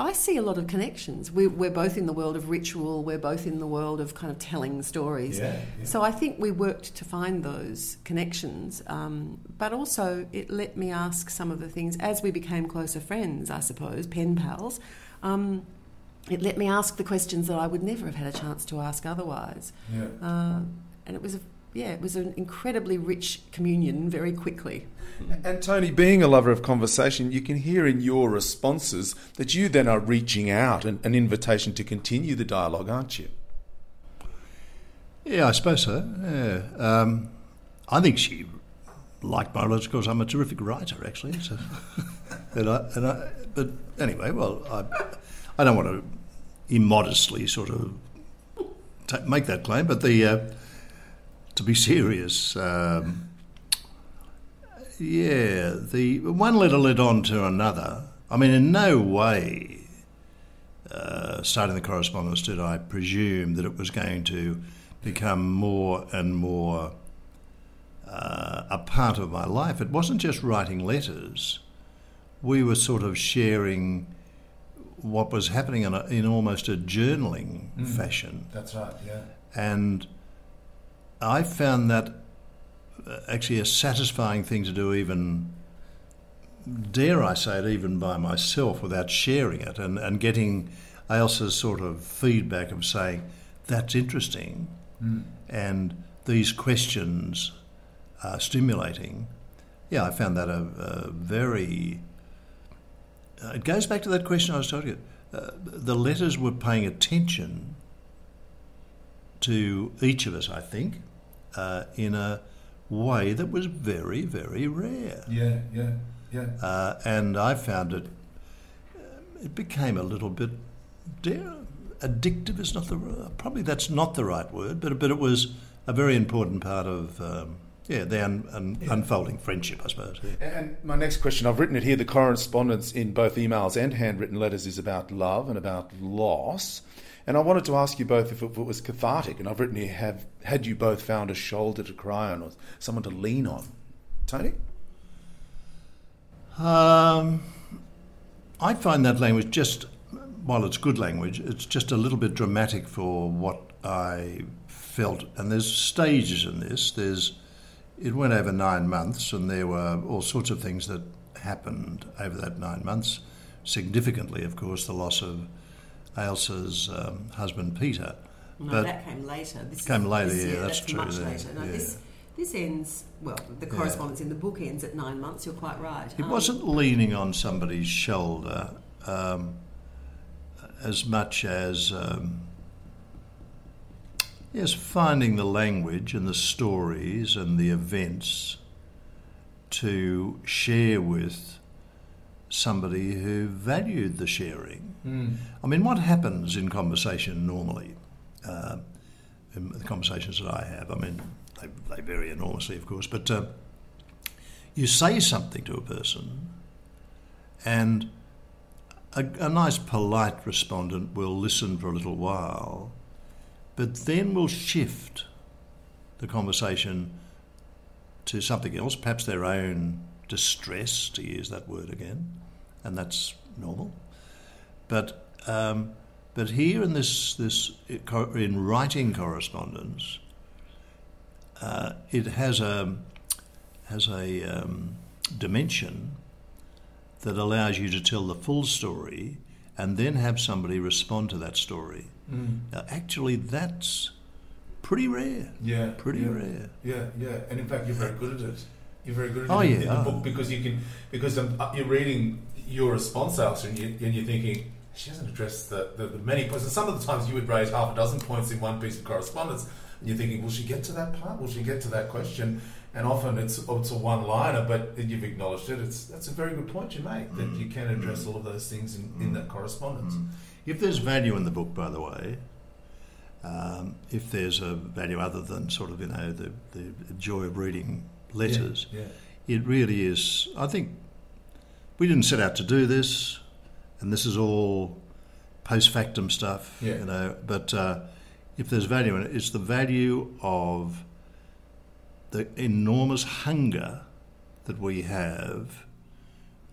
Speaker 2: I see a lot of connections. We, we're both in the world of ritual. We're both in the world of kind of telling stories.
Speaker 1: Yeah, yeah.
Speaker 2: So I think we worked to find those connections. Um, but also, it let me ask some of the things as we became closer friends. I suppose pen pals. Um, it let me ask the questions that I would never have had a chance to ask otherwise.
Speaker 1: Yeah.
Speaker 2: Uh, and it was a yeah, it was an incredibly rich communion very quickly.
Speaker 1: And Tony, being a lover of conversation, you can hear in your responses that you then are reaching out an, an invitation to continue the dialogue, aren't you?
Speaker 3: Yeah, I suppose so. Yeah. Um, I think she liked my letters because I'm a terrific writer, actually. So, *laughs* and I, and I, but anyway, well, I, I don't want to immodestly sort of ta make that claim, but the uh, to be serious, um, yeah, the one letter led on to another. I mean, in no way uh, starting the correspondence did I presume that it was going to become more and more uh, a part of my life. It wasn't just writing letters. We were sort of sharing what was happening in, a, in almost a journaling fashion.
Speaker 1: That's right, yeah.
Speaker 3: And I found that uh, actually a satisfying thing to do, even, dare I say it, even by myself without sharing it and, and getting Ailsa's sort of feedback of saying, that's interesting, and these questions are stimulating. Yeah, I found that a, a very. Uh, it goes back to that question I was talking about. Uh, the letters were paying attention to each of us, I think, uh, in a way that was very, very rare.
Speaker 1: Yeah, yeah, yeah.
Speaker 3: Uh, and I found it, it became a little bit, dare, addictive is not the, probably that's not the right word, but, but it was a very important part of, um, yeah, the un, un, unfolding friendship, I suppose. Yeah.
Speaker 1: And my next question, I've written it here. The correspondence in both emails and handwritten letters is about love and about loss. And I wanted to ask you both if it, if it was cathartic. And I've written here, have had you both found a shoulder to cry on or someone to lean on? Tony?
Speaker 3: Um, I find that language just, while it's good language, it's just a little bit dramatic for what I felt. And there's stages in this. There's, it went over nine months, and there were all sorts of things that happened over that nine months. Significantly, of course, the loss of Ailsa's um, husband Peter.
Speaker 2: No,
Speaker 3: But-
Speaker 2: that came later. This
Speaker 3: Came later,
Speaker 2: this-
Speaker 3: yeah, that's true,
Speaker 2: Much
Speaker 3: yeah,
Speaker 2: later. No,
Speaker 3: yeah.
Speaker 2: this this ends well. The correspondence in the book ends at nine months. You're quite right.
Speaker 3: It
Speaker 2: Um,
Speaker 3: wasn't leaning on somebody's shoulder um, as much as, um, yes, finding the language and the stories and the events to share with somebody who valued the sharing. I mean, what happens in conversation normally? Uh, in the conversations that I have, I mean, they, they vary enormously, of course, but uh, you say something to a person, and a, a nice, polite respondent will listen for a little while, but then will shift the conversation to something else, perhaps their own distress, to use that word again, and that's normal. But um, but here in this this in writing correspondence, uh, it has a has a um, dimension that allows you to tell the full story and then have somebody respond to that story. Now, actually, that's pretty rare.
Speaker 1: Yeah,
Speaker 3: Pretty
Speaker 1: yeah.
Speaker 3: rare.
Speaker 1: Yeah, yeah, and in fact, you're very good at it. You're very good at
Speaker 3: Oh,
Speaker 1: in,
Speaker 3: yeah.
Speaker 1: in the
Speaker 3: Oh.
Speaker 1: book because you can because uh, you're reading your response answer and, you, and you're thinking she hasn't addressed the, the, the many points. And some of the times you would raise half a dozen points in one piece of correspondence, and you're thinking, will she get to that part? Will she get to that question? And often it's it's a one liner, but you've acknowledged it. It's that's a very good point you make that you can address all of those things in, in that correspondence.
Speaker 3: If there's value in the book, by the way, um, if there's a value other than sort of, you know, the, the joy of reading letters,
Speaker 1: Yeah,
Speaker 3: it really is. I think we didn't set out to do this, and this is all post factum stuff,
Speaker 1: Yeah.
Speaker 3: you know. But uh, if there's value in it, it's the value of the enormous hunger that we have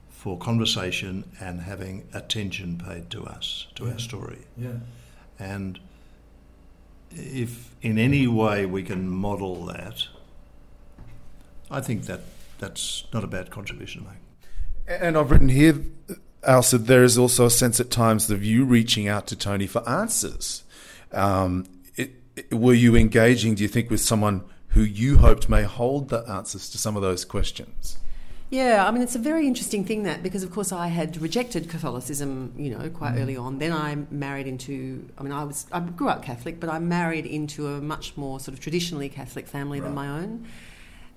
Speaker 3: for conversation and having attention paid to us, to
Speaker 1: Yeah.
Speaker 3: our story.
Speaker 1: yeah,
Speaker 3: And if in any way we can model that, I think that that's not a bad contribution to make.
Speaker 1: And I've written here, Ailsa, there is also a sense at times of you reaching out to Tony for answers. Um, it, it- were you engaging, do you think, with someone who you hoped may hold the answers to some of those questions?
Speaker 2: Yeah, I mean, it's a very interesting thing that because, of course, I had rejected Catholicism, you know, quite early on. Then I married into, I mean, I was, I grew up Catholic, but I married into a much more sort of traditionally Catholic family than my own.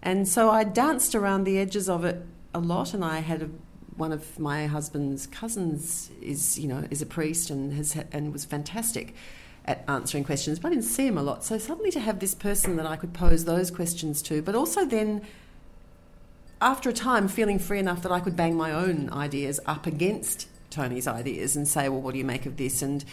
Speaker 2: And so I danced around the edges of it a lot, and I had a, one of my husband's cousins is, you know, is a priest and has and was fantastic at answering questions, but I didn't see him a lot. So suddenly to have this person that I could pose those questions to, but also then after a time feeling free enough that I could bang my own ideas up against Tony's ideas and say, well, what do you make of this? And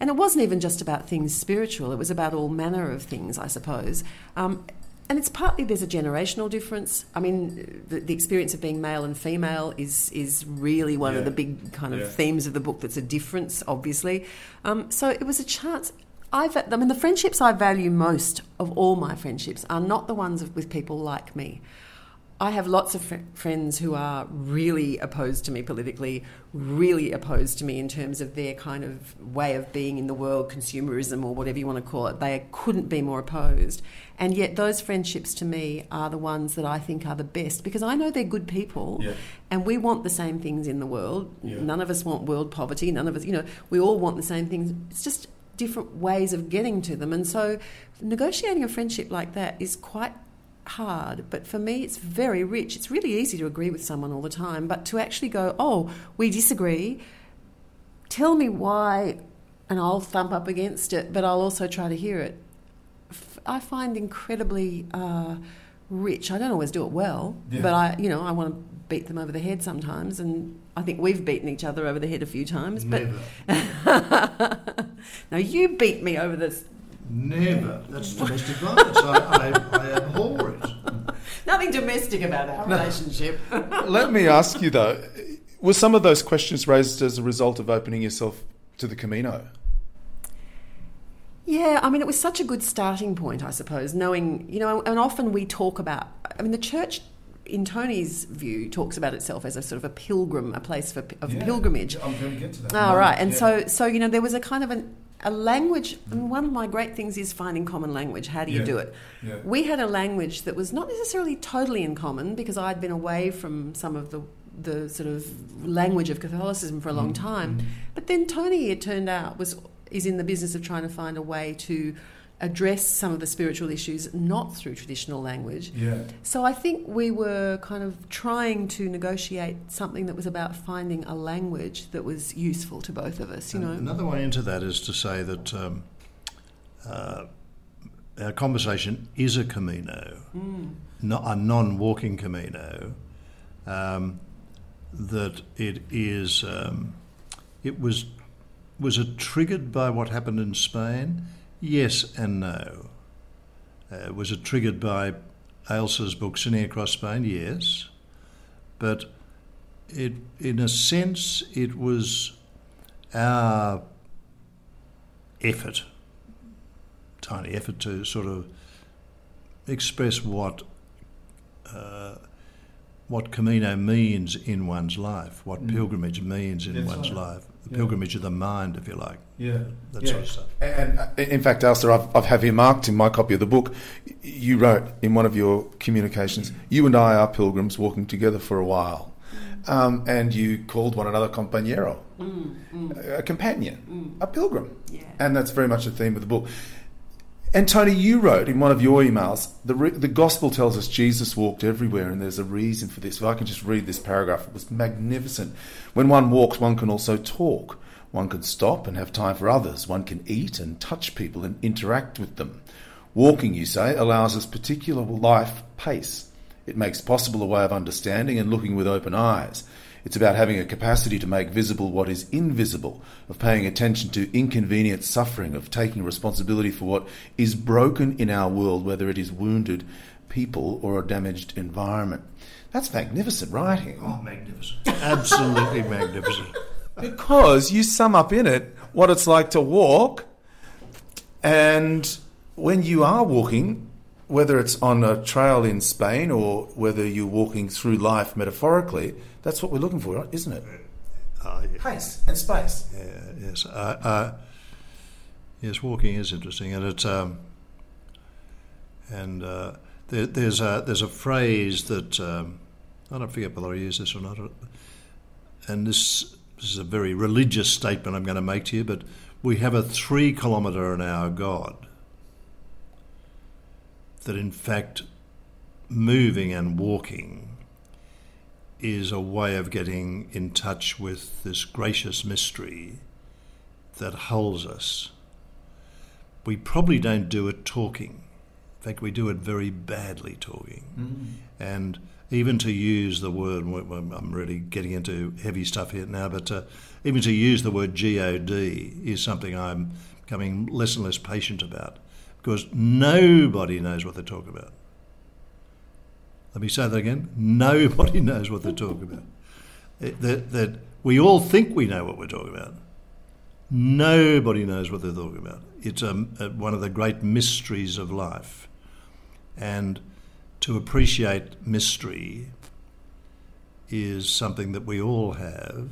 Speaker 2: and it wasn't even just about things spiritual; it was about all manner of things, I suppose. Um, and it's partly there's a generational difference. I mean, the, the experience of being male and female is is really one
Speaker 1: Yeah.
Speaker 2: of the big kind of
Speaker 1: Yeah.
Speaker 2: themes of the book. That's a difference, obviously. Um, so it was a chance. I, I mean, the friendships I value most of all my friendships are not the ones with people like me. I have lots of fr- friends who are really opposed to me politically, really opposed to me in terms of their kind of way of being in the world, consumerism or whatever you want to call it. They couldn't be more opposed. And yet, those friendships to me are the ones that I think are the best because I know they're good people
Speaker 1: Yeah.
Speaker 2: and we want the same things in the world.
Speaker 1: Yeah.
Speaker 2: None of us want world poverty. None of us, you know, we all want the same things. It's just different ways of getting to them. And so, negotiating a friendship like that is quite hard. But for me, it's very rich. It's really easy to agree with someone all the time, but to actually go, oh, we disagree. Tell me why, and I'll thump up against it, but I'll also try to hear it. I find incredibly uh, rich. I don't always do it well,
Speaker 1: Yeah.
Speaker 2: but I, you know, I want to beat them over the head sometimes, and I think we've beaten each other over the head a few times. But *laughs* now you beat me over this.
Speaker 3: Never. That's domestic violence. I, I, I abhor it.
Speaker 2: Nothing domestic about our relationship. *laughs*
Speaker 1: Let me ask you though, were some of those questions raised as a result of opening yourself to the Camino?
Speaker 2: Yeah, I mean, it was such a good starting point, I suppose, knowing, you know, and often we talk about, I mean, the church, in Tony's view, talks about itself as a sort of a pilgrim, a place for, of pilgrimage.
Speaker 1: I'm going to get to that.
Speaker 2: Oh, right. And so, so, you know, there was a kind of an, a language, and one of my great things is finding common language. How do you
Speaker 1: Yeah.
Speaker 2: do it?
Speaker 1: Yeah.
Speaker 2: We had a language that was not necessarily totally in common because I'd been away from some of the the sort of language of Catholicism for a long mm. time. Mm. But then Tony, it turned out, was is in the business of trying to find a way to address some of the spiritual issues not through traditional language.
Speaker 1: Yeah.
Speaker 2: So I think we were kind of trying to negotiate something that was about finding a language that was useful to both of us. You know,
Speaker 3: Another way into that is to say that um, uh, our conversation is a Camino, not a non-walking Camino. Um, that it is, um, it was, was it triggered by what happened in Spain? Yes and no. Uh, was it triggered by Ailsa's book Sinning Across Spain? Yes, but it, in a sense, it was our effort, tiny effort to sort of express what uh, what Camino means in one's life, what
Speaker 1: Mm.
Speaker 3: pilgrimage means in
Speaker 1: That's
Speaker 3: one's
Speaker 1: right.
Speaker 3: life, the
Speaker 1: Yeah.
Speaker 3: pilgrimage of the mind, if you like,
Speaker 1: Yeah.
Speaker 3: that
Speaker 1: Yeah.
Speaker 3: sort of stuff.
Speaker 1: And uh, in fact, Alistair, I've, I've have here marked in my copy of the book, you wrote in one of your communications, you and I are pilgrims walking together for a while. Um, and you called one another compañero, a companion, a pilgrim.
Speaker 2: Yeah.
Speaker 1: And that's very much the theme of the book. And Tony, you wrote in one of your emails, the, re- the gospel tells us Jesus walked everywhere, and there's a reason for this. If I can just read this paragraph, it was magnificent. When one walks, one can also talk. One can stop and have time for others. One can eat and touch people and interact with them. Walking, you say, allows us particular life pace. It makes possible a way of understanding and looking with open eyes. It's about having a capacity to make visible what is invisible, of paying attention to inconvenient suffering, of taking responsibility for what is broken in our world, whether it is wounded people or a damaged environment. That's magnificent writing.
Speaker 3: Oh, magnificent. Absolutely *laughs* magnificent.
Speaker 1: Because you sum up in it what it's like to walk, and when you are walking, whether it's on a trail in Spain or whether you're walking through life metaphorically, that's what we're looking for, isn't it?
Speaker 3: Oh, yeah.
Speaker 1: Pace and space.
Speaker 3: Yeah, yes. Uh, uh, yes, walking is interesting, and it um, and uh, there, there's a there's a phrase that um, I don't forget whether I use this or not, and this, this is a very religious statement I'm going to make to you, but we have a three kilometre an hour God. That in fact, moving and walking is a way of getting in touch with this gracious mystery that holds us. We probably don't do it talking. In fact, we do it very badly talking. And even to use the word, I'm really getting into heavy stuff here now, but uh, even to use the word God is something I'm becoming less and less patient about because nobody knows what they're talking about. Let me say that again. Nobody *laughs* knows what they're talking about. That, that we all think we know what we're talking about. Nobody knows what they're talking about. It's um, uh, one of the great mysteries of life. And to appreciate mystery is something that we all have,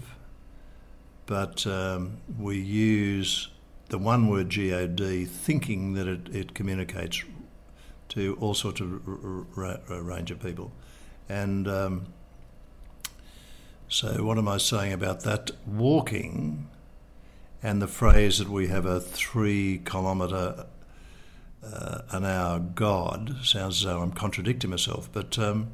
Speaker 3: but um, we use the one word God thinking that it, it communicates to all sorts of r- r- r- range of people. And um, so, what am I saying about that? Walking and the phrase that we have a three kilometre uh, an hour God sounds as though I'm contradicting myself, but um,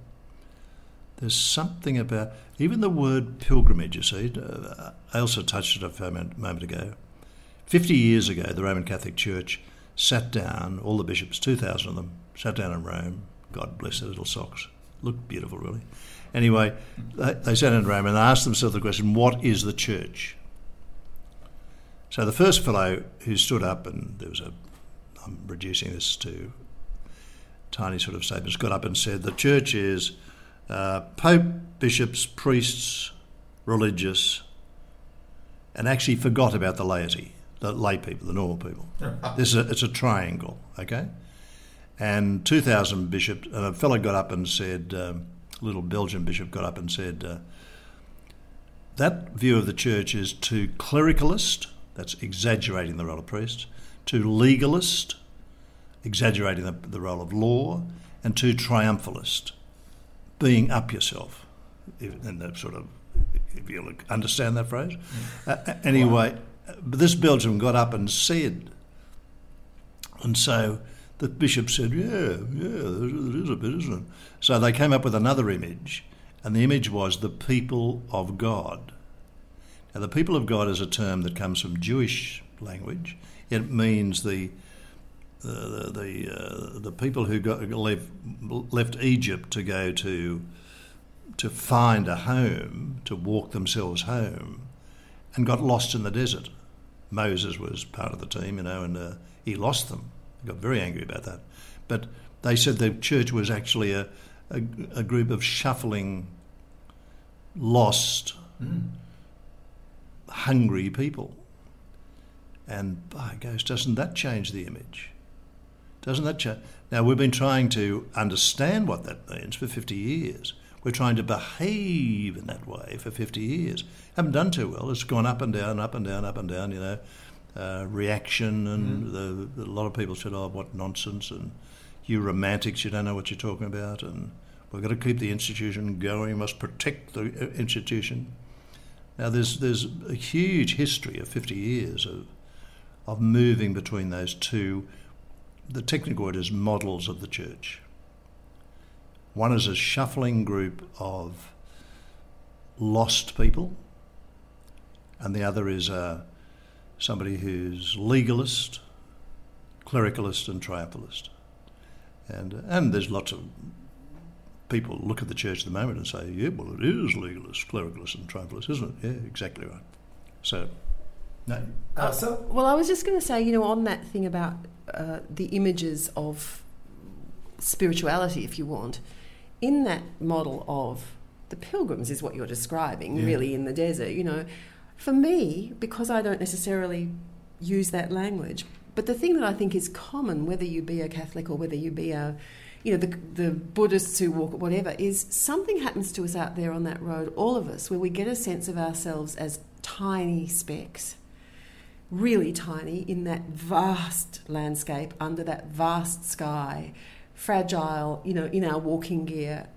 Speaker 3: there's something about even the word pilgrimage. You see, uh, also touched it a moment ago. Fifty years ago, the Roman Catholic Church sat down, all the bishops, two thousand of them, sat down in Rome. God bless their little socks. Looked beautiful, really. Anyway, they, sat in Rome and asked themselves the question, "What is the church?" So the first fellow who stood up, and there was a, I'm reducing this to tiny sort of statements, got up and said, the church is uh, Pope, bishops, priests, religious, and actually forgot about the laity, the lay people, the normal people. this is a, it's a triangle, okay? And 2,000 bishops, and a fellow got up and said, um, a little Belgian bishop got up and said, uh, that view of the church is too clericalist, that's exaggerating the role of priests, too legalist, exaggerating the, the role of law, and too triumphalist, being up yourself. If- And that sort of, if you look, understand that phrase. Uh, anyway, this Belgium got up and said, and so the bishop said, "Yeah, yeah, there is a bit, isn't it?" So they came up with another image, and the image was the people of God. Now, the people of God is a term that comes from Jewish language. It means the the the, uh, the people who got, left, left Egypt to go to to find a home, to walk themselves home, and got lost in the desert. Moses was part of the team, you know, and uh, he lost them. He got very angry about that. But they said the church was actually a, a, a group of shuffling, lost, hungry people. And by goes, doesn't that change the image? Doesn't that change? Now, we've been trying to understand what that means for 50 years. we're trying to behave in that way for 50 years. Haven't done too well. It's gone up and down, up and down, up and down, you know. Uh, reaction, and mm. the, a lot of people said, oh, what nonsense, and you romantics, you don't know what you're talking about, and we've got to keep the institution going, we must protect the uh, institution. Now, there's, there's a huge history of 50 years of, of moving between those two, the technical word is models of the church. One is a shuffling group of lost people, and the other is uh, somebody who's legalist, clericalist, and triumphalist. And, and there's lots of people look at the church at the moment and say, yeah, well, it is legalist, clericalist, and triumphalist, isn't it? Yeah, exactly right. So, no.
Speaker 2: Uh, so, well, I was just going to say, you know, on that thing about uh, the images of spirituality, if you want, in that model of the pilgrims is what you're describing, yeah. really, in the desert, you know, for me, because I don't necessarily use that language, but the thing that I think is common, whether you be a Catholic or whether you be a, you know, the, the Buddhists who walk, whatever, is something happens to us out there on that road, all of us, where we get a sense of ourselves as tiny specks, really tiny in that vast landscape under that vast sky, fragile, you know, in our walking gear,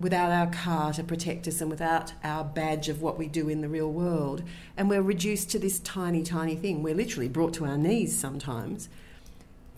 Speaker 2: without our car to protect us and without our badge of what we do in the real world. And we're reduced to this tiny, tiny thing. We're literally brought to our knees sometimes.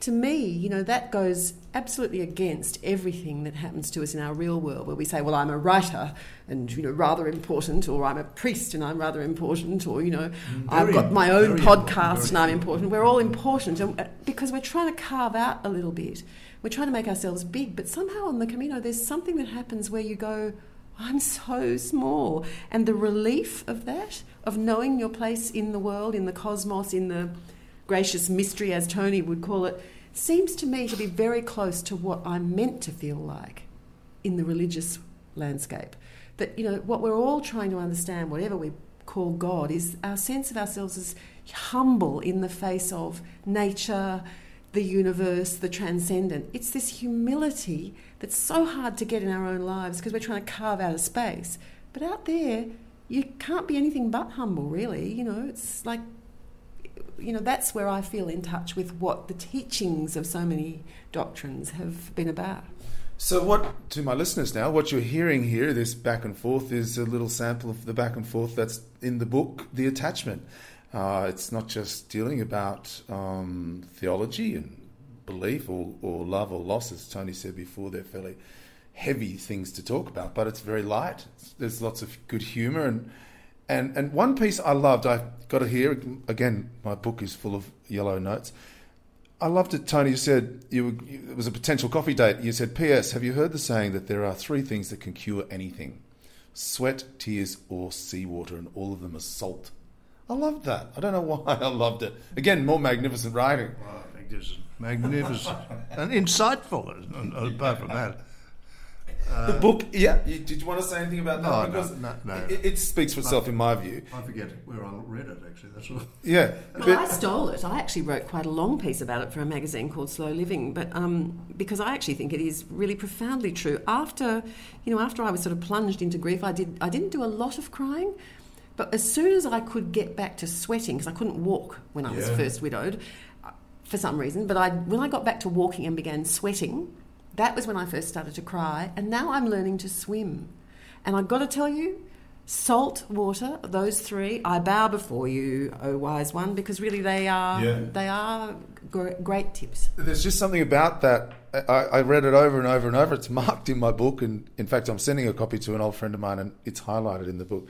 Speaker 2: To me, you know, that goes absolutely against everything that happens to us in our real world, where we say, well, I'm a writer and, you know, rather important, or I'm a priest and I'm rather important, or, you know, very, I've got my own podcast and I'm important. We're all important and, uh, because we're trying to carve out a little bit we're trying to make ourselves big, but somehow on the Camino, there's something that happens where you go, I'm so small. And the relief of that, of knowing your place in the world, in the cosmos, in the gracious mystery, as Tony would call it, seems to me to be very close to what I'm meant to feel like in the religious landscape. That, you know, what we're all trying to understand, whatever we call God, is our sense of ourselves as humble in the face of nature, the universe, the transcendent. It's this humility that's so hard to get in our own lives because we're trying to carve out a space. But out there, you can't be anything but humble, really. You know, it's like, you know, that's where I feel in touch with what the teachings of so many doctrines have been about.
Speaker 1: So, what to my listeners now, what you're hearing here, this back and forth, is a little sample of the back and forth that's in the book, The Attachment. Uh, it's not just dealing about um, theology and belief or, or love or loss, as Tony said before. They're fairly heavy things to talk about, but it's very light. There's lots of good humour and and and one piece I loved. I've got it here again. My book is full of yellow notes. I loved it. Tony you said you were, it was a potential coffee date. You said, "P.S. Have you heard the saying that there are three things that can cure anything: sweat, tears, or seawater, and all of them are salt." I loved that. I don't know *laughs* why I loved it. Again, more magnificent writing.
Speaker 3: Oh, magnificent, magnificent, *laughs* and insightful. Apart from that,
Speaker 1: uh, the book, yeah. You, did you want to say anything about that?
Speaker 3: No, because no, no, no.
Speaker 1: It, it, speaks for itself, in my view.
Speaker 3: I forget where I read it. Actually, that's all.
Speaker 1: Yeah. *laughs*
Speaker 2: Well, but, I stole it. I actually wrote quite a long piece about it for a magazine called Slow Living, but um, because I actually think it is really profoundly true. After, you know, after I was sort of plunged into grief, I did. I didn't do a lot of crying. But as soon as I could get back to sweating, because I couldn't walk when I was yeah. first widowed for some reason, but I, when I got back to walking and began sweating, that was when I first started to cry. And now I'm learning to swim. And I've got to tell you, salt water, those three, I bow before you, O wise one, because really they are yeah. they are great tips.
Speaker 1: There's just something about that. I, I, read it over and over and over. It's marked in my book, and in fact, I'm sending a copy to an old friend of mine, and it's highlighted in the book.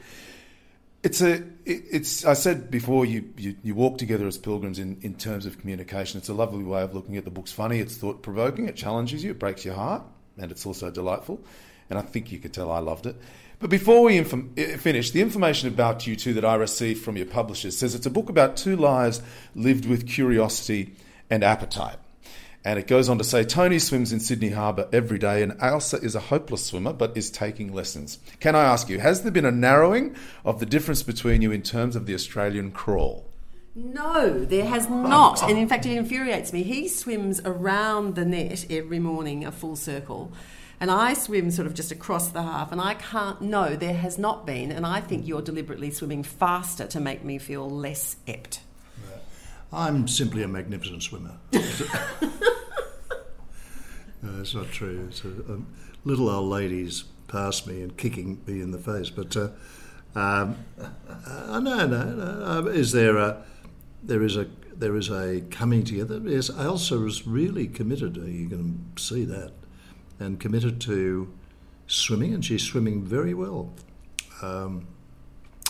Speaker 1: It's a. It's. I said before. You, you you walk together as pilgrims in in terms of communication. It's a lovely way of looking at the book's funny. It's thought provoking. It challenges you. It breaks your heart, and it's also delightful. And I think you could tell I loved it. But before we inf- eh, finish, the information about you two that I received from your publishers says it's a book about two lives lived with curiosity and appetite. And it goes on to say Tony swims in Sydney Harbour every day, and Ailsa is a hopeless swimmer but is taking lessons. Can I ask you, has there been a narrowing of the difference between you in terms of the Australian crawl?
Speaker 2: No, there has not. And in fact, it infuriates me. He swims around the net every morning, a full circle. And I swim sort of just across the half, and I can't, no, there has not been, and I think you're deliberately swimming faster to make me feel less ept.
Speaker 3: I'm simply a magnificent swimmer. *laughs* *laughs* no, that's not true. It's a, a little old ladies past me and kicking me in the face. But uh, um, uh, no, no, no. Uh, is there a there is a there is a coming together? Yes, Ailsa is really committed. Uh, you can see that, and committed to swimming, and she's swimming very well. Um,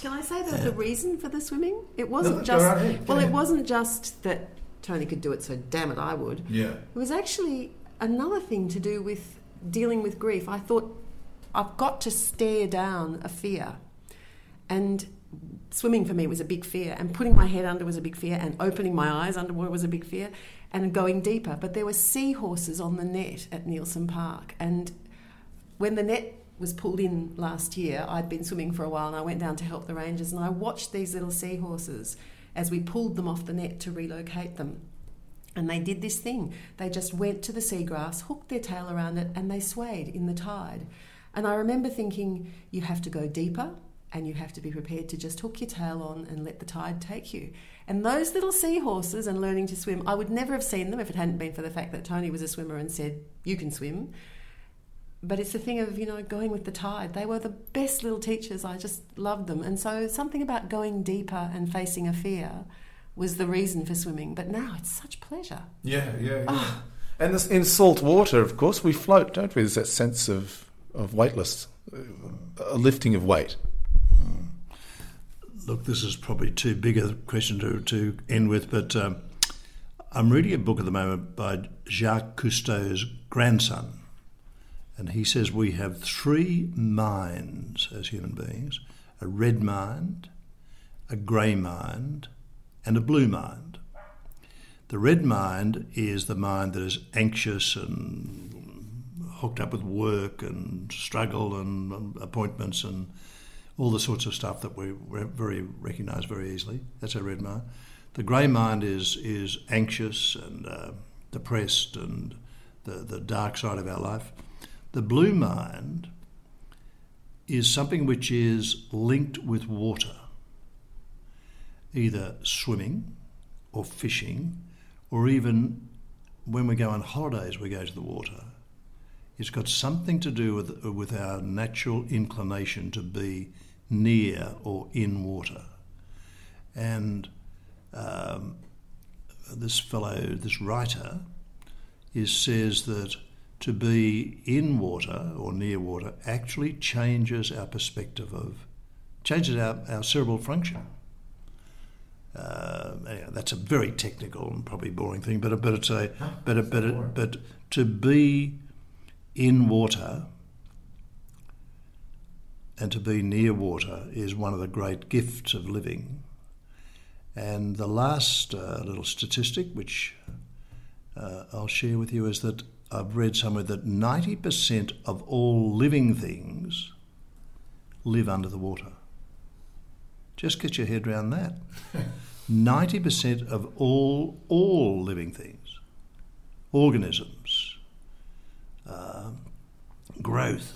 Speaker 2: Can I say that the reason for the swimming? It wasn't no, just right, well, it wasn't just that Tony could do it, so damn it, I would.
Speaker 1: Yeah.
Speaker 2: It was actually another thing to do with dealing with grief. I thought I've got to stare down a fear. And swimming for me was a big fear, and putting my head under was a big fear, and opening my eyes underwater was a big fear, and going deeper. But there were seahorses on the net at Nielsen Park, and when the net was pulled in last year, I'd been swimming for a while, and I went down to help the rangers, and I watched these little seahorses as we pulled them off the net to relocate them. And they did this thing. They just went to the seagrass, hooked their tail around it, and they swayed in the tide. And I remember thinking, you have to go deeper and you have to be prepared to just hook your tail on and let the tide take you. And those little seahorses and learning to swim, I would never have seen them if it hadn't been for the fact that Tony was a swimmer and said, You can swim. But it's the thing of, you know, going with the tide. They were the best little teachers. I just loved them. And so something about going deeper and facing a fear was the reason for swimming. But now it's such pleasure.
Speaker 1: Yeah, yeah, yeah. Oh. And this, in salt water, of course, we float, don't we? There's that sense of of weightless, a lifting of weight?
Speaker 3: Look, this is probably too big a question to, to end with, but um, I'm reading a book at the moment by Jacques Cousteau's grandson. And he says we have three minds as human beings a red mind, a grey mind, and a blue mind. The red mind is the mind that is anxious and hooked up with work and struggle and appointments and all the sorts of stuff that we very recognise very easily. That's a red mind. The grey mind is is anxious and uh, depressed and the the dark side of our life. The blue mind is something which is linked with water, either swimming or fishing, or even when we go on holidays, we go to the water. It's got something to do with, with our natural inclination to be near or in water. And um, this fellow, this writer, says that to be in water or near water actually changes our perspective of, changes our, our cerebral function. Uh, anyway, that's a very technical and probably boring thing, but but it's a but a, but a, but to be in water and to be near water is one of the great gifts of living. And the last uh, little statistic, which uh, I'll share with you, is that I've read somewhere that 90% of all living things live under the water. Just get your head around that. *laughs* 90% of all all living things, organisms, uh, growth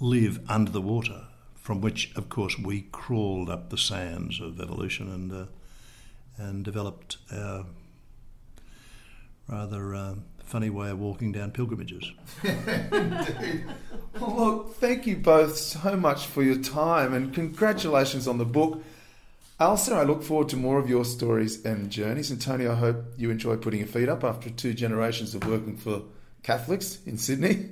Speaker 3: live under the water, from which, of course, we crawled up the sands of evolution and uh, and developed our rather uh, funny way of walking down pilgrimages. *laughs*
Speaker 1: Indeed. Well, look, thank you both so much for your time and congratulations on the book. Ailsa, I look forward to more of your stories and journeys. And Tony, I hope you enjoy putting your feet up after two generations of working for Catholics in Sydney.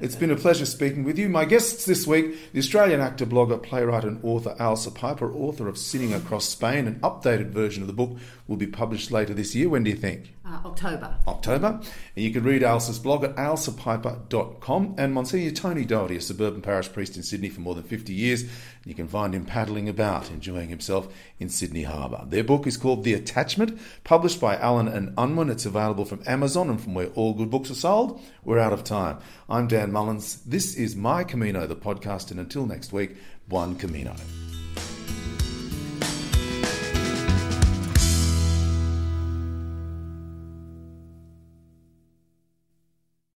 Speaker 1: It's been a pleasure speaking with you. My guests this week, the Australian actor, blogger, playwright, and author Ailsa Piper, author of Sinning Across Spain. An updated version of the book will be published later this year. When do you think?
Speaker 2: Uh, October.
Speaker 1: October. And you can read Ailsa's blog at ailsapiper.com. And Monsignor Tony Doherty, a suburban parish priest in Sydney for more than 50 years. You can find him paddling about, enjoying himself in Sydney Harbour. Their book is called The Attachment, published by Allen and Unwin. It's available from Amazon and from where all good books are sold world, we're out of time. I'm Dan Mullins. This is My Camino, the podcast, and until next week, Buen Camino.